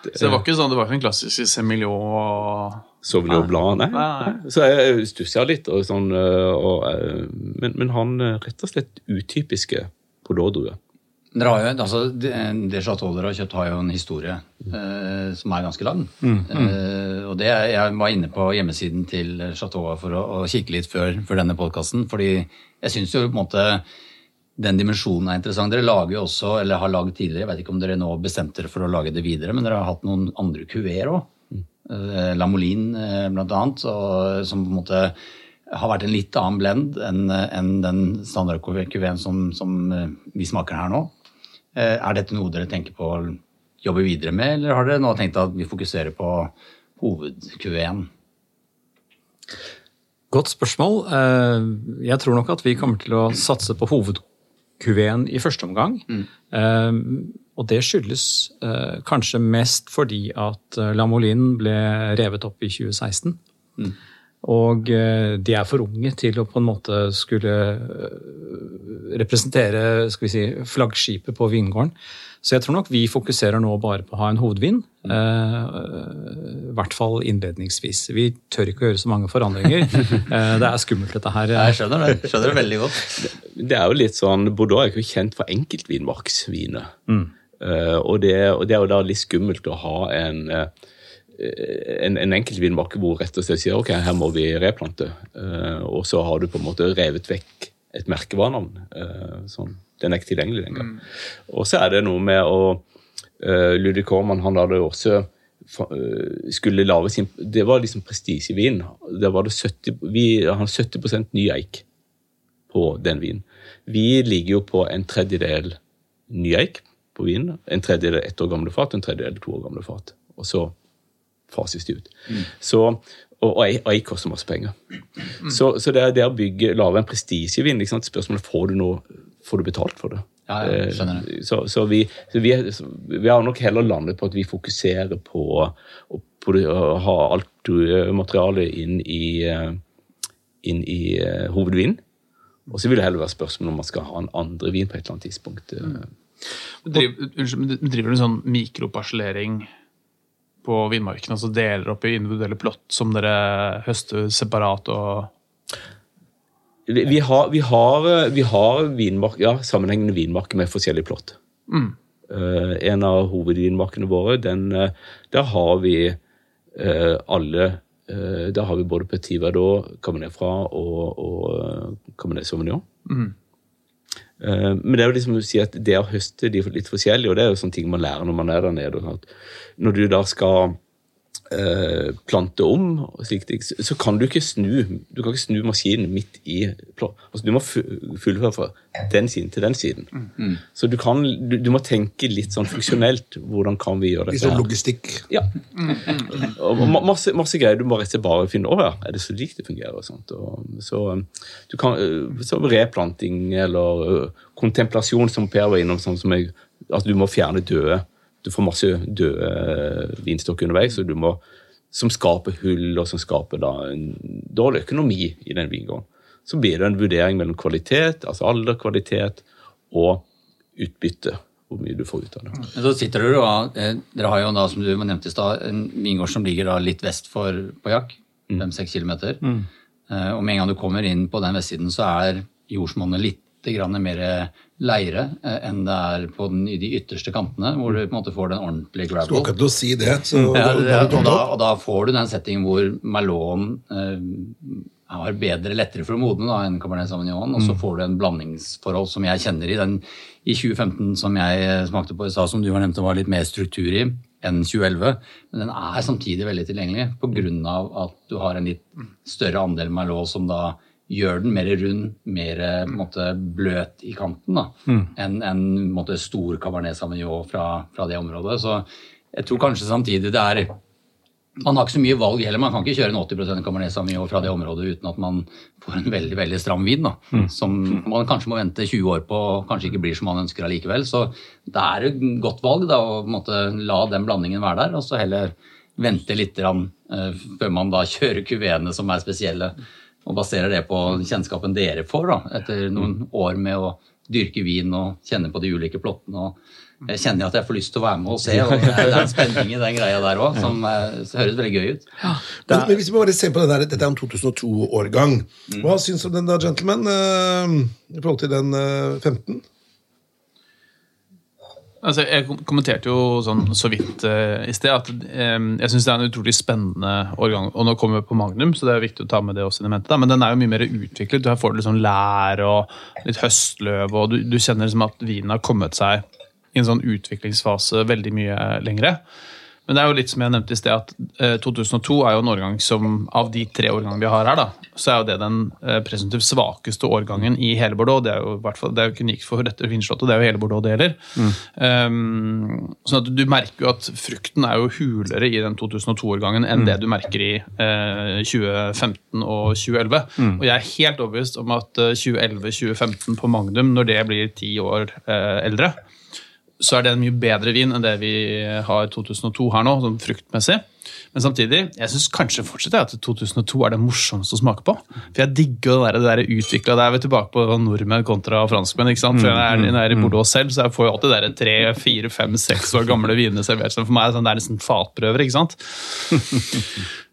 Så det var ikke sånn, det var ikke en klassisk Semillon Sauvignon Blanc, nei. Nei. Så jeg stussa litt, og sånn, øh, og, øh, men, men han øh, rett og slett utypiske Bordeaux-druer. Dere har jo, altså, det, Chateau dere har kjøpt, har jo en historie eh, som er ganske lang. Eh, og det, Jeg var inne på hjemmesiden til Chateau for å, å kikke litt før, før denne podkasten. Fordi jeg syns jo på en måte den dimensjonen er interessant. Dere lager jo også, eller har lagd tidligere, jeg vet ikke om dere nå bestemte dere for å lage det videre, men dere har hatt noen andre kuveer òg. Eh, Lamolin eh, blant annet, og, som på en måte har vært en litt annen blend enn enn den standardkuveen som, som eh, vi smaker her nå. Eh, Er dette noe dere tenker på å jobbe videre med, eller har dere nå tenkt at vi fokuserer på hoved-Q1? Godt spørsmål. Eh, Jeg tror nok at vi kommer til å satse på hoved-Q1 i første omgang. Mm. Og det skyldes eh, kanskje mest fordi at eh, Lamolin ble revet opp i 2016. Og eh, de er for unge til å på en måte skulle eh, representere skal vi si, flaggskipet på vingården. Så jeg tror nok vi fokuserer nå bare på å ha en hovedvin. eh, I hvert fall innledningsvis. Vi tør ikke å gjøre så mange forandringer. (laughs) Eh, det er skummelt, dette her. Jeg skjønner det. Skjønner det veldig godt. Det er jo litt sånn, Bordeaux er ikke kjent for enkeltvinmarksviner. Eh, og, det, og det er jo da litt skummelt å ha en, eh, en, en enkeltvinmark hvor rett og slett sier ok, her må vi replante. Uh, og så har du på en måte revet vekk et merkevarenavn. Uh, sånn. Den er ikke tilgjengelig lenger. Og så er det noe med å uh, Ludvig Korman han hadde også eh, skulle lage sin Det var liksom prestisjevin. Der var det 70, vi har 70 ny eik på den vinen. Vi ligger jo på en tredjedel ny eik på vinen. En tredjedel ett år gamle fat, en tredjedel to år gamle fat. Og så fases de ut. Så, og, og eik koster masse penger. Så, så det, er det å bygge, lage en prestisjevinn. Spørsmålet får du noe, får du betalt for det. Ja, ja, skjønner Eh, Så, så, vi, så vi, vi har nok heller landet på at vi fokuserer på, på å ha alt eh, materialet inn i, eh, inn i hovedvinen. Og så vil det heller være spørsmål om man skal ha en andre vin på et eller annet tidspunkt. Mm. Driver, unnskyld, driver du sånn mikroparselering på vinmarken? Altså deler opp i individuelle plott som dere høster separat og Vi, vi, har, vi, har, vi har vinmark, ja, sammenhengende vinmarker med forskjellige plott. Eh, en av hovedvinmarkene våre, den, eh, der har vi uh, alle uh, Der har vi både Petit Verdot, Cabernet Fra og, og Cabernet Sauvignon. Eh, men det er jo liksom å si at det å høste de er litt forskjellige, og det er jo sånne ting man lærer når man er der nede. Når du da skal eh, plante om, og slikt, så kan du ikke snu du kan ikke snu maskinen midt i altså Du må fullføre fra den siden til den siden. Så du, kan, du, du må tenke litt sånn funksjonelt. Hvordan kan vi gjøre Litt dette? sånn logistikk. Ja. Og masse, masse greier. Du må rett og slett bare finne Å ja, er det så likt det fungerer? Og sånt. Og så, du kan, uh, så replanting eller uh, kontemplasjon, som Per var innom, sånn som jeg, at du må fjerne døde Du får masse døde uh, vinstokker underveis, og du må, som skaper hull, og som skaper da en dårlig økonomi i den vingården. Så blir det en vurdering mellom kvalitet, altså alder, kvalitet, og utbytte. Hvor mye du får ut av det. Men så sitter dere og eh, Dere har jo da, som du nevnte i stad, en vingård som ligger da litt vest for Pajak. Fem-seks kilometer. Mm. og med en gang du kommer inn på den vestsiden, så er jordsmonnet litt grann mer leire eh, enn det er på den, i de ytterste kantene, hvor du på en måte får den ordentlige Skulle gravel. akkurat til å si det. Så (laughs) Ja, du og, da, og da får du den settingen hvor Malone eh, har bedre lettere for å modne da, enn Cabernet Sauvignon, og så Mm. får du en blandingsforhold som jeg kjenner i. Den i 2015 som jeg eh, smakte på i stad, som du var nevnt var litt mer struktur i enn 2011, men den er samtidig veldig tilgjengelig pga. at du har en litt større andel Malot som da gjør den mer rund, mer eh, måte, bløt i kanten mm. enn en måte, stor Cabernet Sauvignon fra, fra det området. Så jeg tror kanskje samtidig det er man har ikke så mye valg heller. Man kan ikke kjøre en 80% Cabernet Sauvignon fra det området uten at man får en veldig veldig stram vin. da, Som man kanskje må vente 20 år på og kanskje ikke blir som man ønsker allikevel. Så det er et godt valg da, å måte, la den blandingen være der, og så heller vente litt rann, uh, før man da kjører kuveene som er spesielle, og baserer det på kjennskapen dere får da, etter noen år med å dyrke vin og kjenne på de ulike plottene. og jeg kjenner at jeg får lyst til å være med og se. og Det er en spenning i den greia der òg, som eh, høres veldig gøy ut. Men, men hvis vi bare ser på den der, Dette er en 2002-årgang. Mm. Hva syns du om den da, gentleman, eh, i forhold til den eh, 15? Altså, jeg kommenterte jo sånn så vidt uh, i sted at um, jeg syns det er en utrolig spennende årgang. Og nå kommer vi på Magnum, så det er viktig å ta med det også i. Da. Men den er jo mye mer utviklet. Du her får du liksom lær og litt høstløv, og du, du kjenner liksom at vinen har kommet seg i en sånn utviklingsfase veldig mye lengre. Men det er jo litt som jeg nevnte i sted, at eh, 2002 er jo en årgang som av de tre årgangene vi har her, da, så er jo det den eh, presumptivt svakeste årgangen i hele Bordeaux. Det er jo i hvert fall, det er jo ikke unikt for dette vinslottet, det er jo hele Bordeaux det gjelder. Um, sånn at du merker jo at frukten er jo hulere i den 2002-årgangen enn det du merker i uh, 2015 og 2011. Og jeg er helt overbevist om at eh, 2011-2015 på Magnum, når det blir ti år uh, eldre, så er det en mye bedre vin enn det vi har i 2002 her nå, sånn fruktmessig. Men samtidig, jeg syns kanskje fortsatt at 2002 er det morsomste å smake på. For jeg digger det der, det der utvikla Der er vi tilbake på nordmenn kontra franskmenn. ikke sant? For jeg er, når jeg er i Bordeaux selv, så jeg får jo alltid de tre, fire, fem, seks år gamle vinene servert. Så for meg sånn, det er nesten fatprøver. ikke sant? (laughs)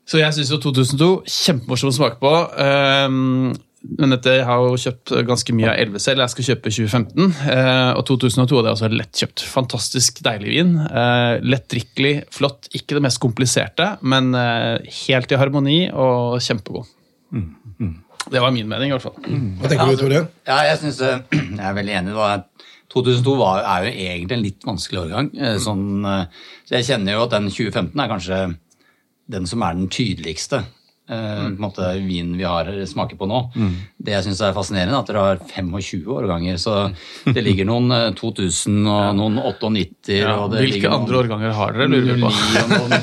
Så jeg syns jo 2002 kjempemorsom å smake på. Um, men dette, jeg har jo kjøpt ganske mye av 11 selv. Jeg skal kjøpe 2015. Eh, og 2002 hadde jeg også lettkjøpt. Fantastisk deilig vin. Eh, Lettdrikkelig, flott. Ikke det mest kompliserte, men eh, helt i harmoni og kjempegod. Det var min mening, i hvert fall. Hva tenker du, Tore? Ja, jeg synes, eh, (clears throat) jeg er veldig enig. Da. 2002 var, er jo egentlig en litt vanskelig årgang. eh, Sånn, eh, så jeg kjenner jo at den 2015 er kanskje den som er den tydeligste eh, måte, vinen vi har smaker på nå. Det jeg syns er fascinerende, er at dere har 25 årganger. Så det ligger noen eh, 2000 og (laughs) noen 98 Ja, og det hvilke ligger andre årganger har dere? lurer vi på. noen,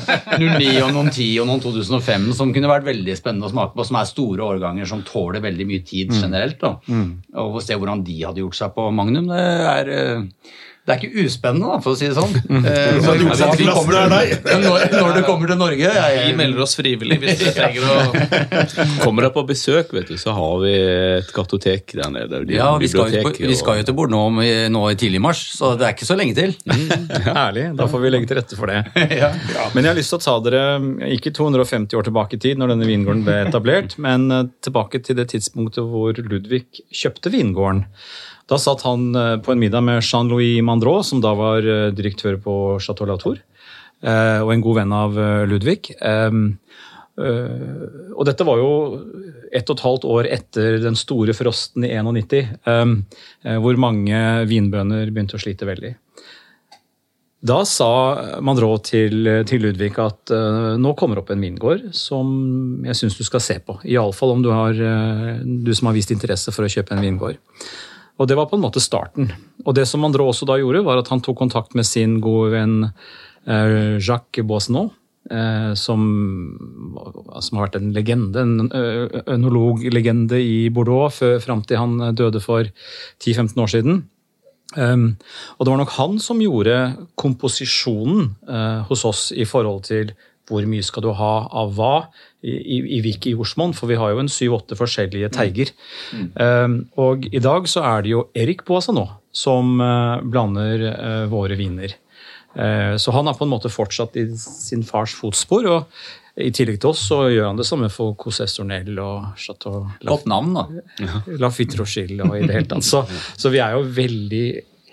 09 og noen (laughs) 10 og noen 2005 som kunne vært veldig spennende å smake på, som er store årganger som tåler veldig mye tid generelt. Da. Og å se hvordan de hadde gjort seg på Magnum, det er eh, det er ikke uspennende, da, for å si det sånn. Eh, Så du når- satt kommer er når, når det kommer til Norge jeg, Vi melder oss frivillig hvis du trenger å (laughs) Kommer dere på besøk, vet du, så har vi et kartotek der nede. De ja, vi skal, jo, på- vi skal jo til Bord nå, i- nå i tidlig mars, så det er ikke så lenge til. (laughs) Herlig. Da får vi legge til rette for det. (laughs) Men jeg har lyst til å ta dere ikke 250 år tilbake i tid, når denne vingården ble etablert, men eh, tilbake til det tidspunktet hvor Ludvig kjøpte vingården. Da satt han eh, på en middag med Jean-Louis Mandrot, som da var eh, direktør på Chateau Latour, eh, og en god venn av Ludvig. Og dette var jo ett og et halvt år etter den store frosten i 91, um, eh, hvor mange vinbønder begynte å slite veldig. Da sa Mandrot til, til Ludvig at nå kommer opp en vingård som jeg syns du skal se på. Iallfall om du, har, du som har vist interesse for å kjøpe en vingård. Og Det var på en måte starten. Og det som André også da gjorde, var at han tok kontakt med sin gode venn eh, Jacques Boissenot. eh, Som, som har vært en legende, en eh, ønologlegende i Bordeaux fram til han døde for 10-15 år siden. Um, og det var nok han som gjorde komposisjonen eh, hos oss i forhold til hvor mye skal du ha av hva i, i, i hvilke jordsmonn, for vi har jo en syv-åtte forskjellige teiger. Um, og i dag så er det jo Erik Boasano som uh, blander uh, våre viner. Uh, så han har på en måte fortsatt i sin fars fotspor. og i tillegg til oss så gjør han det samme for Cosses Stornel og Chateau Godt navn, da. (laughs) Lafitte Rochille og i det hele tatt. Så, så vi er jo veldig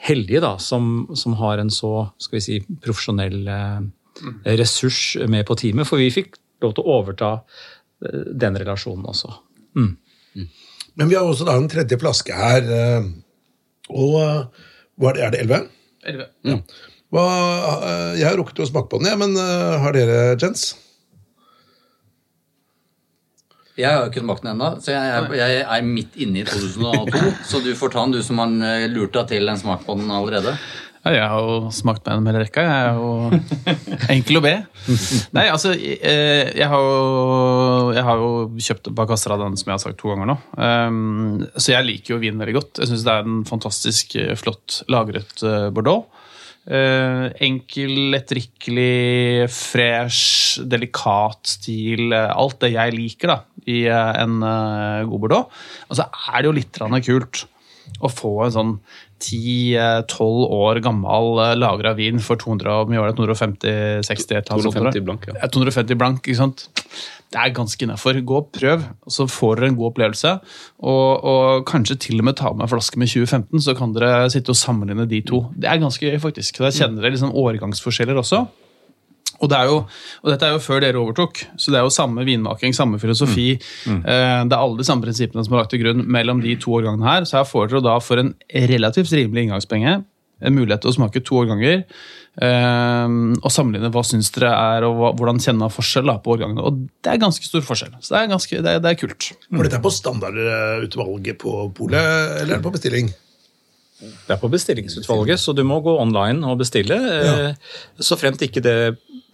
heldige da, som, som har en så skal vi si, profesjonell eh, ressurs med på teamet. For vi fikk lov til å overta eh, den relasjonen også. Men vi har også da en tredje flaske her. eh, Og eh, hva er det, er det 11? Hva, eh, jeg har rukket å smake på den, ja, men har dere, gents? Jeg har ikke smakt den ennå, så jeg, jeg, jeg er midt inne i 2002. Så du får ta den, du som har lurt deg til en smak på den allerede. Ja, jeg har jo smakt med gjennom hele rekka. Jeg er jo (laughs) enkel å be. Nei, altså, eh, jeg har jo, jeg har jo kjøpt av den som jeg har sagt to ganger nå. Um, så jeg liker jo vin veldig godt. Jeg syns det er en fantastisk eh, flott lagret eh, Bordeaux. Enkel, lettdrikkelig, fresh, delikat stil. alt det jeg liker da, i en god Bordeaux. Og så er det jo litt kult å få en sånn 10-12 år gammel eh, lagra vin for 200, og mye var det, 250-60 et eller annet sånt, tror jeg. 250 blank, ja. Ja, 250 blank, ikke sant? Det er ganske innafor. Gå og prøv, så får dere en god opplevelse. Og, og kanskje til og med ta med en flaske med 2015, så kan dere sitte og sammenligne de to. Det er ganske gøy, faktisk. Da kjenner dere liksom årgangsforskjeller også. Og, det er jo, og dette er jo før dere overtok, så det er jo samme vinmaking, samme filosofi. Eh, Det er alle de samme prinsippene som er lagt til grunn mellom de to årgangene her. Så her får dere da for en relativt rimelig inngangspenge en mulighet til å smake to årganger. eh, og sammenligne hva syns dere er, og hva, hvordan kjenner man forskjell da, på årgangene. Og det er ganske stor forskjell. Så det er, ganske, det er, det er kult. Var dette er på standardutvalget på polet, eller er det på bestilling? Det er på bestillingsutvalget, så du må gå online og bestille. eh, Så fremt ikke det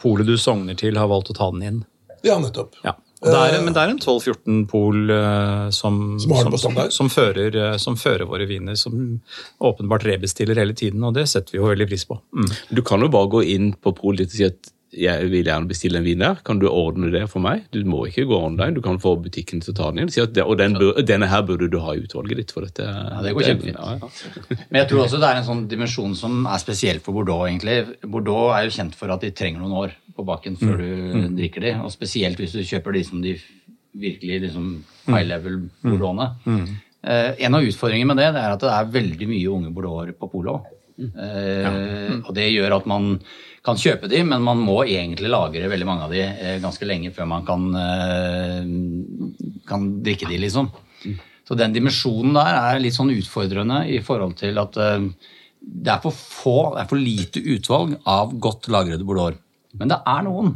polet du sogner til, har valgt å ta den inn. Ja, nettopp. Ja. Og Det er, men det er en 12-14 pol uh, som, Som som, den som, fører, eh, som fører våre viner, som åpenbart rebestiller hele tiden, og det setter vi jo veldig pris på. Mm. Du kan jo bare gå inn på polet ditt og si at jeg vil gjerne bestille en vin der, kan du ordne det for meg? Du må ikke gå online, du kan få butikken til å ta den inn. Si at det, og den, denne her burde du ha i utvalget ditt. for dette. Ja, det går kjempefint. Ja, ja. (laughs) Men jeg tror også det er en sånn dimensjon som er spesiell for Bordeaux. egentlig. Bordeaux er jo kjent for at de trenger noen år på baken før du drikker de, og spesielt hvis du kjøper de som de virkelig liksom high level bordeauxene. Eh, en av utfordringene med det, det er at det er veldig mye unge bordeauxer på Eh, Og det gjør at man kan kjøpe de, men man må egentlig lagre veldig mange av de eh, ganske lenge før man kan, eh, kan drikke de, liksom. Så den dimensjonen der er litt sånn utfordrende i forhold til at det er for få, det er for lite utvalg av godt lagrede bordeauxer. Men det er noen.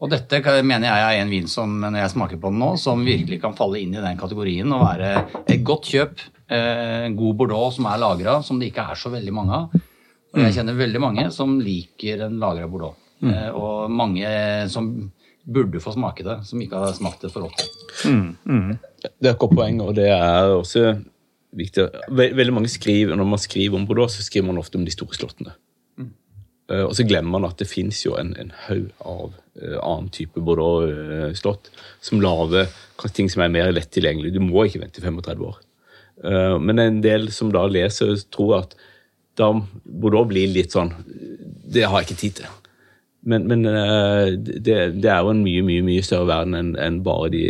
Og dette mener jeg er en vin som når jeg smaker på den nå, som virkelig kan falle inn i den kategorien og være et godt kjøp. Eh, en god bordeaux som er lagra, som det ikke er så veldig mange av. Og jeg kjenner veldig mange som liker en lagra bordeaux. Mm. og mange som burde få smake det, som ikke har smakt det for ofte. Det er et godt poeng, og det er også viktig. Veldig mange skriver, Når man skriver om Bordeaux, så skriver man ofte om de store slottene. Eh, Og så glemmer man at det fins jo en, en haug av eh, annen type Bordeaux-slott som lager ting som er mer lett tilgjengelig. Du må ikke vente 35 år. Eh, men en del som da leser, tror at da Bordeaux blir litt sånn Det har jeg ikke tid til. Men, men eh, det, det er jo en mye mye, mye større verden enn en bare de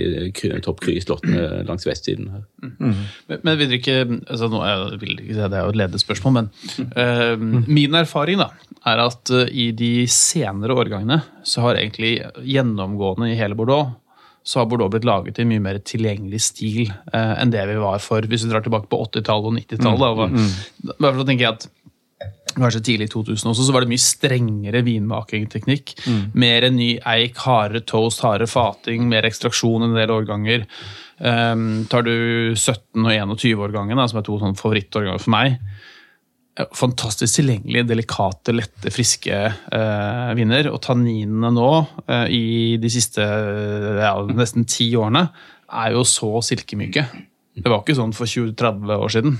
topp Kry-slottene langs vestsiden her. Men, men vil dere ikke altså nå, Jeg vil ikke si det er jo et ledespørsmål, men uh, min erfaring da, er at uh, i de senere årgangene så har egentlig gjennomgående i hele Bordeaux så har Bordeaux blitt laget i en mye mer tilgjengelig stil uh, enn det vi var for hvis vi drar tilbake på 80-tallet og 90-tallet. da var- I hvert tenker jeg at Kanskje tidlig i 2000 også, så var det mye strengere vinmakingteknikk. Mer ny eik, hardere toast, hardere fating, mer ekstraksjon en del årganger. Um, tar du 17- og 21-årgangen, som er to sånn favorittårganger for meg, eh, fantastisk tilgjengelige, delikate, lette, friske uh, viner. Og tanninene nå, uh, i de siste eh, ja, nesten ti årene, er jo så silkemyke. Det var ikke sånn for 20-30 år siden.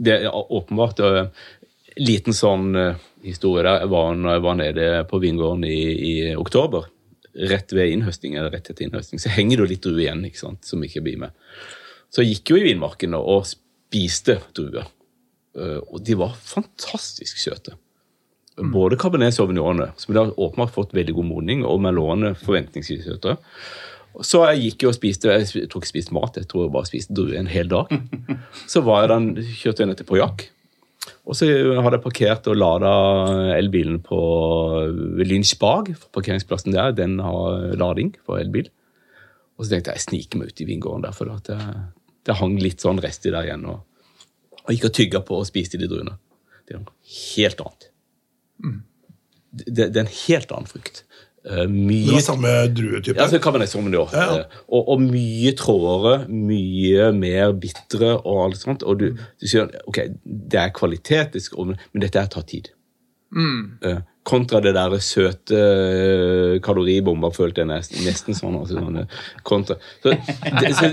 Det er åpenbart en liten sånn uh, historie der. Jeg var, når jeg var nede på vingården i, i oktober, rett ved innhøsting, eller rett etter innhøsting, så henger det jo litt druer igjen ikke sant, som ikke blir med. Så jeg gikk jo i vinmarken og- spiste druer. Uh, og de var fantastisk søte. Både Cabernet Sauvignonet, som de har åpenbart fått veldig god modning, og Melone forventningsvis søtere. Så jeg gikk jo og spiste Jeg tror ikke spiste mat, jeg tror jeg bare spiste druer en hel dag. Så var jeg den, kjørte jeg ned til Pojak. Og så hadde jeg parkert og lada elbilen på Lynchbag For parkeringsplassen der, den har lading for elbil. Og så tenkte jeg jeg sniker meg ut i vingården der, for det, det hang litt sånn rester der igjen. Og, og gikk og tygga på og spiste de druene. Det er noe helt annet. Det, det er en helt annen frukt. Eh, Det mye var samme druetype. ja, så Cabernet Sauvignon. Ja, ja. Eh, Og, og mye trådere, mye mer bitre og alt sånt. Og du, du sier ok, det er kvalitet, men dette her tar tid. Eh, kontra det der søte kaloribomba, kaloribomber, følte jeg nesten, nesten sånn. Altså, sånn eh, kontra. Så, det, så,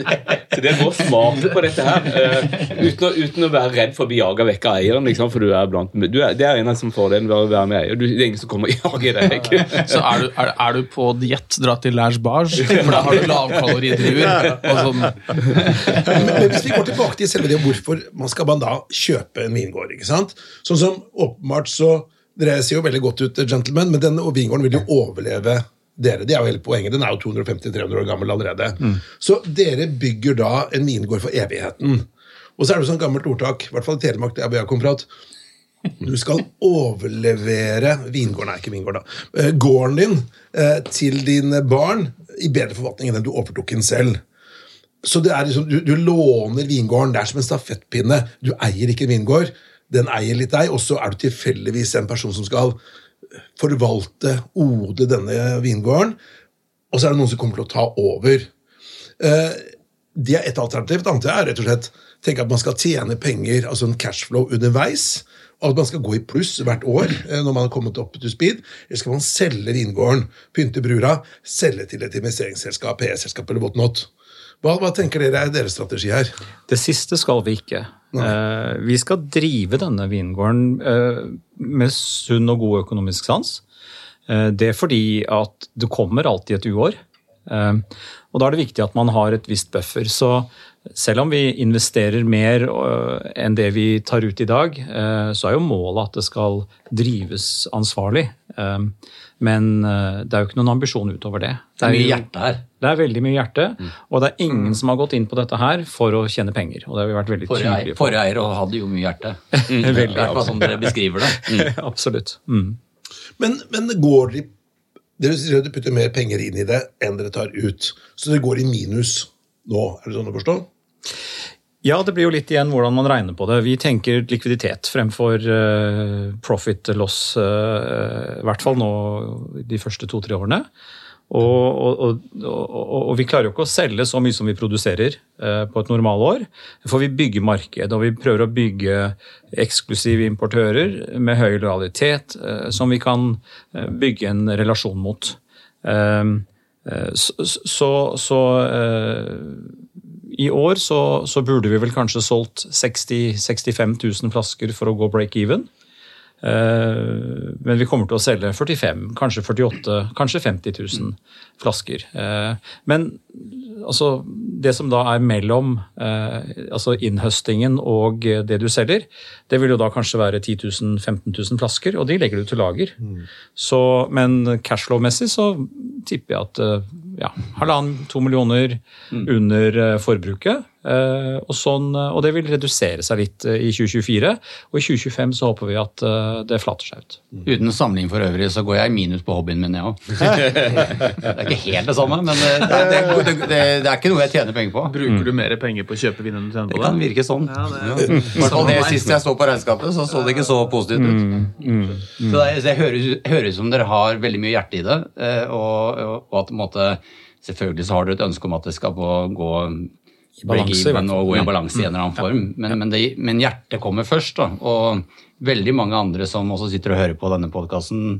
så det er å smake på dette her, Uh, uten, å, uten å være redd for å bli jaga vekk av eieren. Liksom, for du er blant, du er, det er en av som fordelen ved å være med eier. Du, det er ingen som kommer og jager deg. Ikke? Så er du, er, er du på diett, dra til Lage Bars, for da har du lavkaloridruer. Og sånn. Men, men hvis vi går tilbake til selve det, hvorfor man skal man da kjøpe en vingård? ikke sant? Sånn som åpenbart så Dere ser jo veldig godt ut, gentlemen, men denne vingården vil jo overleve dere. Det er jo hele poenget. Den er jo 250-300 år gammel allerede. Så dere bygger da en vingård for evigheten. Og så er det sånn gammelt ordtak, i hvert fall i Telemark, der jeg kom fra, at du skal overlevere vingården, er ikke vingården da, eh, gården din eh, til dine barn i bedre forvaltning enn den du overtok den selv. Så det er liksom, du, du låner vingården. Det er som en stafettpinne. Du eier ikke en vingård. Den eier litt deg, og så er du tilfeldigvis en person som skal forvalte, ode denne vingården. Og så er det noen som kommer til å ta over. Eh, det er et alternativ. Det andre er rett og slett tenke at man skal tjene penger, altså en cashflow underveis. Og at man skal gå i pluss hvert år eh, når man har kommet opp to speed. Eller skal man selge vingården, pynte brura, selge til et investeringsselskap, PS-selskap eller whatnot. Hva, hva tenker dere er deres strategi her? Det siste skal vi ikke. Eh, vi skal drive denne vingården eh, med sunn og god økonomisk sans. Eh, det er fordi at det kommer alltid et uår. Eh, og da er det viktig at man har et visst buffer. Så selv om vi investerer mer øh, enn det vi tar ut i dag, øh, så er jo målet at det skal drives ansvarlig. Um, Men øh, det er jo ikke noen ambisjon utover det. Det er mye jo- hjerte her. Det er veldig mye hjerte, og det er ingen som har gått inn på dette her for å tjene penger. Og det har vi vært veldig Forrige, tydelige på. forrige eier hadde jo mye hjerte. (laughs) Veldig, Det er i hvert fall sånn dere beskriver det. (laughs) Absolutt. Mm. Men, men går de Dere sier at dere putter mer penger inn i det enn dere tar ut. Så det går i minus nå. Er det sånn å forstå? Ja, det blir jo litt igjen hvordan man regner på det. Vi tenker likviditet fremfor eh, profit loss, eh, i hvert fall nå de første to-tre årene. Og, og, og, og, vi klarer jo ikke å selge så mye som vi produserer eh, på et normalår. For vi bygger marked, og vi prøver å bygge eksklusive importører med høy lojalitet, som vi kan bygge en relasjon mot. Så, så, så i år så, så burde vi vel kanskje solgt 60 65 000 flasker for å gå break even. Eh, men vi kommer til å selge 45, kanskje 48, kanskje 50 000 flasker. Eh, men altså, det som da er mellom eh, altså innhøstingen og det du selger, det vil jo da kanskje være 10 000-15 000 flasker, og de legger du til lager. Så, men cashflow-messig så tipper jeg at eh, ja, halvannen, to millioner under eh, forbruket. Eh, og, sånn, og det vil redusere seg litt i 2024. Og i 2025 så håper vi at det flater seg ut. Uten samling for øvrig, så går jeg i minus på hobbyen min, jeg òg. (laughs) Det er ikke helt det samme, men det, det, det, det, det, er ikke noe jeg tjener penger på. Bruker du mer penger på å kjøpe vin enn du tjener på Det Det kan virke sånn. Ja, det er- I hvert fall det sist jeg så på regnskapet, så så det ikke så positivt ut. Så det, mm. så det høres, høres ut som dere har veldig mye hjerte i det, eh, og, og, at på en måte, selvfølgelig så har dere et ønske om at det skal gå, gå break balanse, i hvert even og gå i balanse i en eller annen form. Men, men, det, men hjertet kommer først, da. Og veldig mange andre som også sitter og hører på denne podkasten,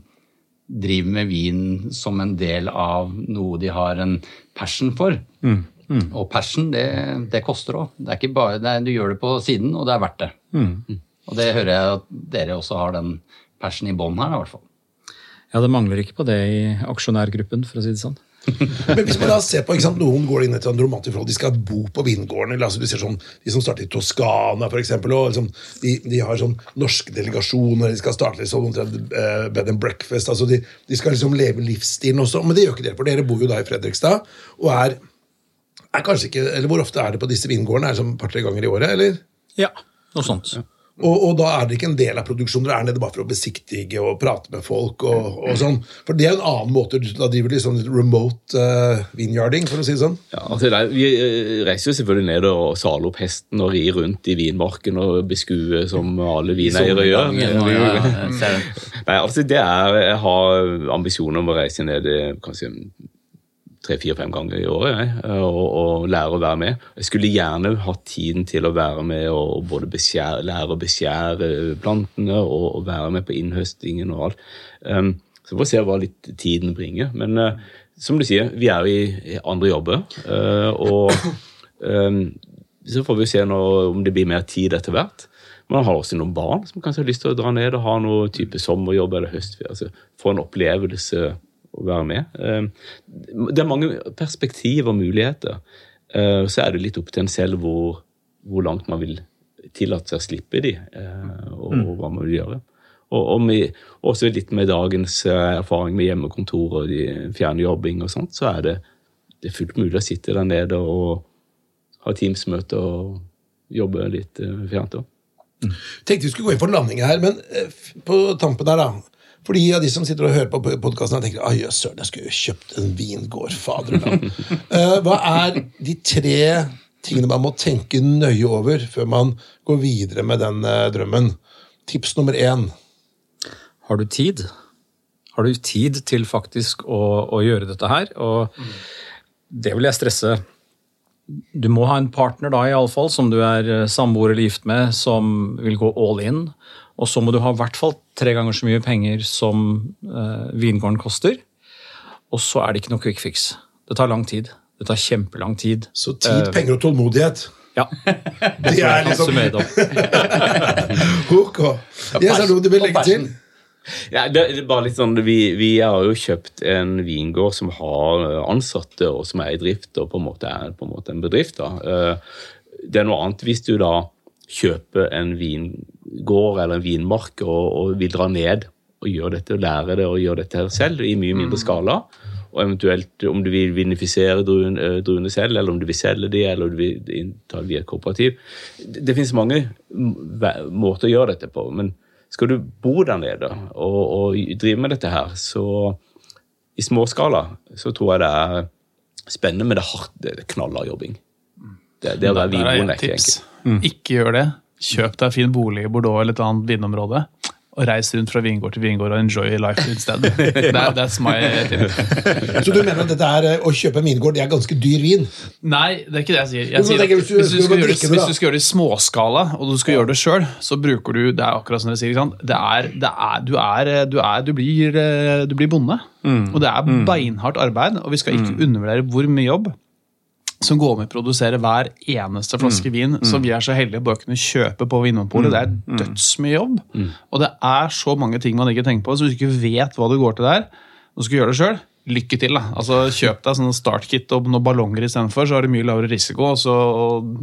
driver med vin som en del av noe de har en passion for. Og passion, det, det koster òg. Det er ikke bare, det er, du gjør det på siden, og det er verdt det. Mm. Og det hører jeg at dere også har den passion i bånn her, i hvert fall. Ja, det mangler ikke på det i aksjonærgruppen, for å si det sånn. (laughs) Men hvis man da ser på, ikke sant, Noen går inn i et romantisk forhold, de skal bo på vingården. eller altså du ser sånn, De som starter i Toskana, for eksempel, og liksom, de, de har sånn norske delegasjoner, de skal starte sånn uh, bed and breakfast. altså de, de skal liksom leve livsstilen også, men det gjør ikke dere, for dere bor jo da i Fredrikstad. og er, er kanskje ikke, eller Hvor ofte er det på disse vingårdene? Er det sånn et par-tre ganger i året? eller? Ja, noe sånt. Og, og da er det ikke en del av produksjonen, dere er nede bare for å besiktige og prate med folk. og, og sånn. For det er en annen måte, da driver du sånn remote uh, vineyarding, for å si det sånn. Ja, altså er, vi eh, reiser jo selvfølgelig ned og saler opp hesten og rir rundt i vinmarken og beskuer som alle vineiere gjør. Ja, ja. Nei, altså det er, Jeg har ambisjoner om å reise ned kanskje tre-fire-fem ganger i året jeg, og, og lære å være med. Jeg skulle gjerne hatt tiden til å være med og både beskjære, lære å beskjære plantene og, og være med på innhøstingen og alt. Um, så får vi se hva litt tiden bringer. Men uh, som du sier, vi er i, i andre jobber. Uh, og um, så får vi se nå om det blir mer tid etter hvert. Man har også noen barn som kanskje har lyst til å dra ned og ha noe type sommerjobb eller høstferie. Altså, få en opplevelse å være med. Eh, Det er mange perspektiv og muligheter. Eh, Så er det litt opp til en selv hvor, hvor langt man vil tillate seg å slippe de, eh, og, og hva man vil gjøre. Og, og med, også litt med dagens erfaring med hjemmekontor og fjernjobbing og sånt, så er det, det er fullt mulig å sitte der nede og ha Teams-møte og jobbe litt fjernt òg. tenkte vi skulle gå inn for landing her, men på tampen her, da. For de av de som sitter og hører på podkasten, tenker «Ai, jøss, søren, jeg skulle jo kjøpt en vingård. Fader, uh, (laughs) hva er de tre tingene man må tenke nøye over før man går videre med den uh, drømmen? Tips nummer én. Har du tid? Har du tid til faktisk å, å gjøre dette her? Og det vil jeg stresse. Du må ha en partner da, i alle fall, som du er eh, samboer eller gift med, som vil gå all in. Og så må du ha i hvert fall tre ganger så mye penger som eh, vingården koster. Og så er det ikke noe quick fix. Det tar lang tid. Det tar kjempelang tid. Så tid, penger og tålmodighet. Ja. Det er liksom. (laughs) Ok. Yes, er det noe du vil legge til? Ja, det, det er bare litt sånn, vi, vi har jo kjøpt en vingård som har eh, ansatte, og som er i drift, og på en måte er på en, måte en bedrift. da. Eh, Det er noe annet hvis du da kjøper en vingård eller en vinmark og, og vil dra ned og gjøre dette, og lære det og gjøre dette selv i mye mindre skala. Og eventuelt om du vil vinifisere druene, eh, selv, eller om du vil selge de, eller om du vil innta de via kooperativ. Det, det finnes mange måter å gjøre dette på. men skal du bo der nede og, og drive med dette her, så i småskala så tror jeg det er spennende, men det er hardt. Det knallhard jobbing. Det, det å Der er det vi er ikke. Ikke gjør det. Kjøp deg en fin bolig i Bordeaux eller et annet vinområde. Og reis rundt fra vingård til vingård og enjoy life instead. (laughs) That, that's my tip. Så du mener at dette er eh, å kjøpe en vingård, det er ganske dyr vin? Nei, det er ikke det jeg sier. Jeg sier at hvis du- hvis, du skal gjøre det, hvis du skal gjøre det i småskala, og du skal gjøre det sjøl, så bruker du Det er akkurat som dere sier. Ikke sant? Det er, det er, du, er, du, er, du, blir, eh, du blir bonde. Og det er beinhardt arbeid, og vi skal ikke undervurdere hvor mye jobb som går med å produsere hver eneste flaske vin som vi er så heldige å bare kunne kjøpe på Vinmonopolet. Det er dødsmye jobb. Og det er så mange ting man ikke tenker på. Så hvis du ikke vet hva du går til der, og skal gjøre det sjøl, lykke til. da. Altså Kjøp deg sånn startkit og noen ballonger istedenfor, så har du mye lavere risiko. Og så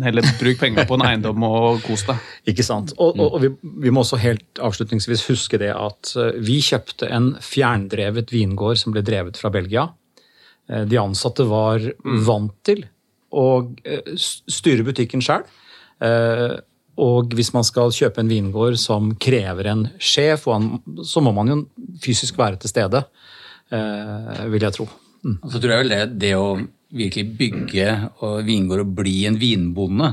heller bruk penger på en eiendom og kos deg. Ikke sant. Og, og, og vi, vi må også helt avslutningsvis huske det at eh, vi kjøpte en fjerndrevet vingård som ble drevet fra Belgia. Eh, De ansatte var vant til å eh, styre butikken sjøl. Og hvis man skal kjøpe en vingård som krever en sjef, og han, så må man jo fysisk være til stede, eh, vil jeg tro. Mm. så tror jeg vel det, det å virkelig bygge og vingård og bli en vinbonde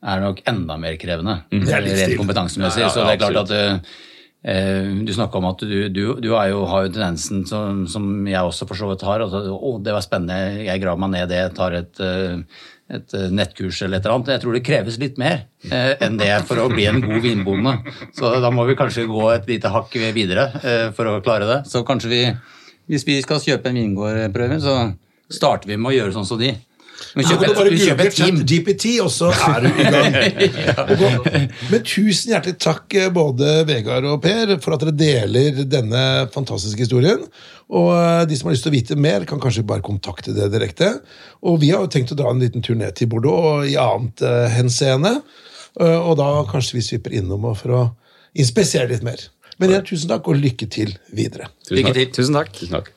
er nok enda mer krevende. Det er litt Rent kompetansemessig. Ja, ja, så det er klart at eh, du snakka om at du, du, du jo, har jo tendensen som, som jeg også for så vidt har. at å, det var spennende, jeg graver meg ned det, tar et, eh, et eh, nettkurs eller et eller annet. Jeg tror det kreves litt mer eh, enn det for å bli en god vinbonde. Så da må vi kanskje gå et lite hakk videre eh, for å klare det. Så kanskje vi, hvis vi skal kjøpe en vingårdprøve, så starter vi med å gjøre sånn som de. Du kan bare google. ChatGPT, og så er du i gang. (laughs) Men tusen hjertelig takk, eh, både Vegard og Per, for at dere deler denne fantastiske historien. Og eh, de som har lyst til å vite mer, kan kanskje bare kontakte dere direkte. Og vi har jo tenkt å dra en liten tur ned til Bordeaux i annet uh, henseende. Eh, og da kanskje vi svipper innom for å inspisere litt mer. Men igjen, tusen takk, og lykke til videre. Tusen Lykke takk. til. Tusen takk. Tusen takk.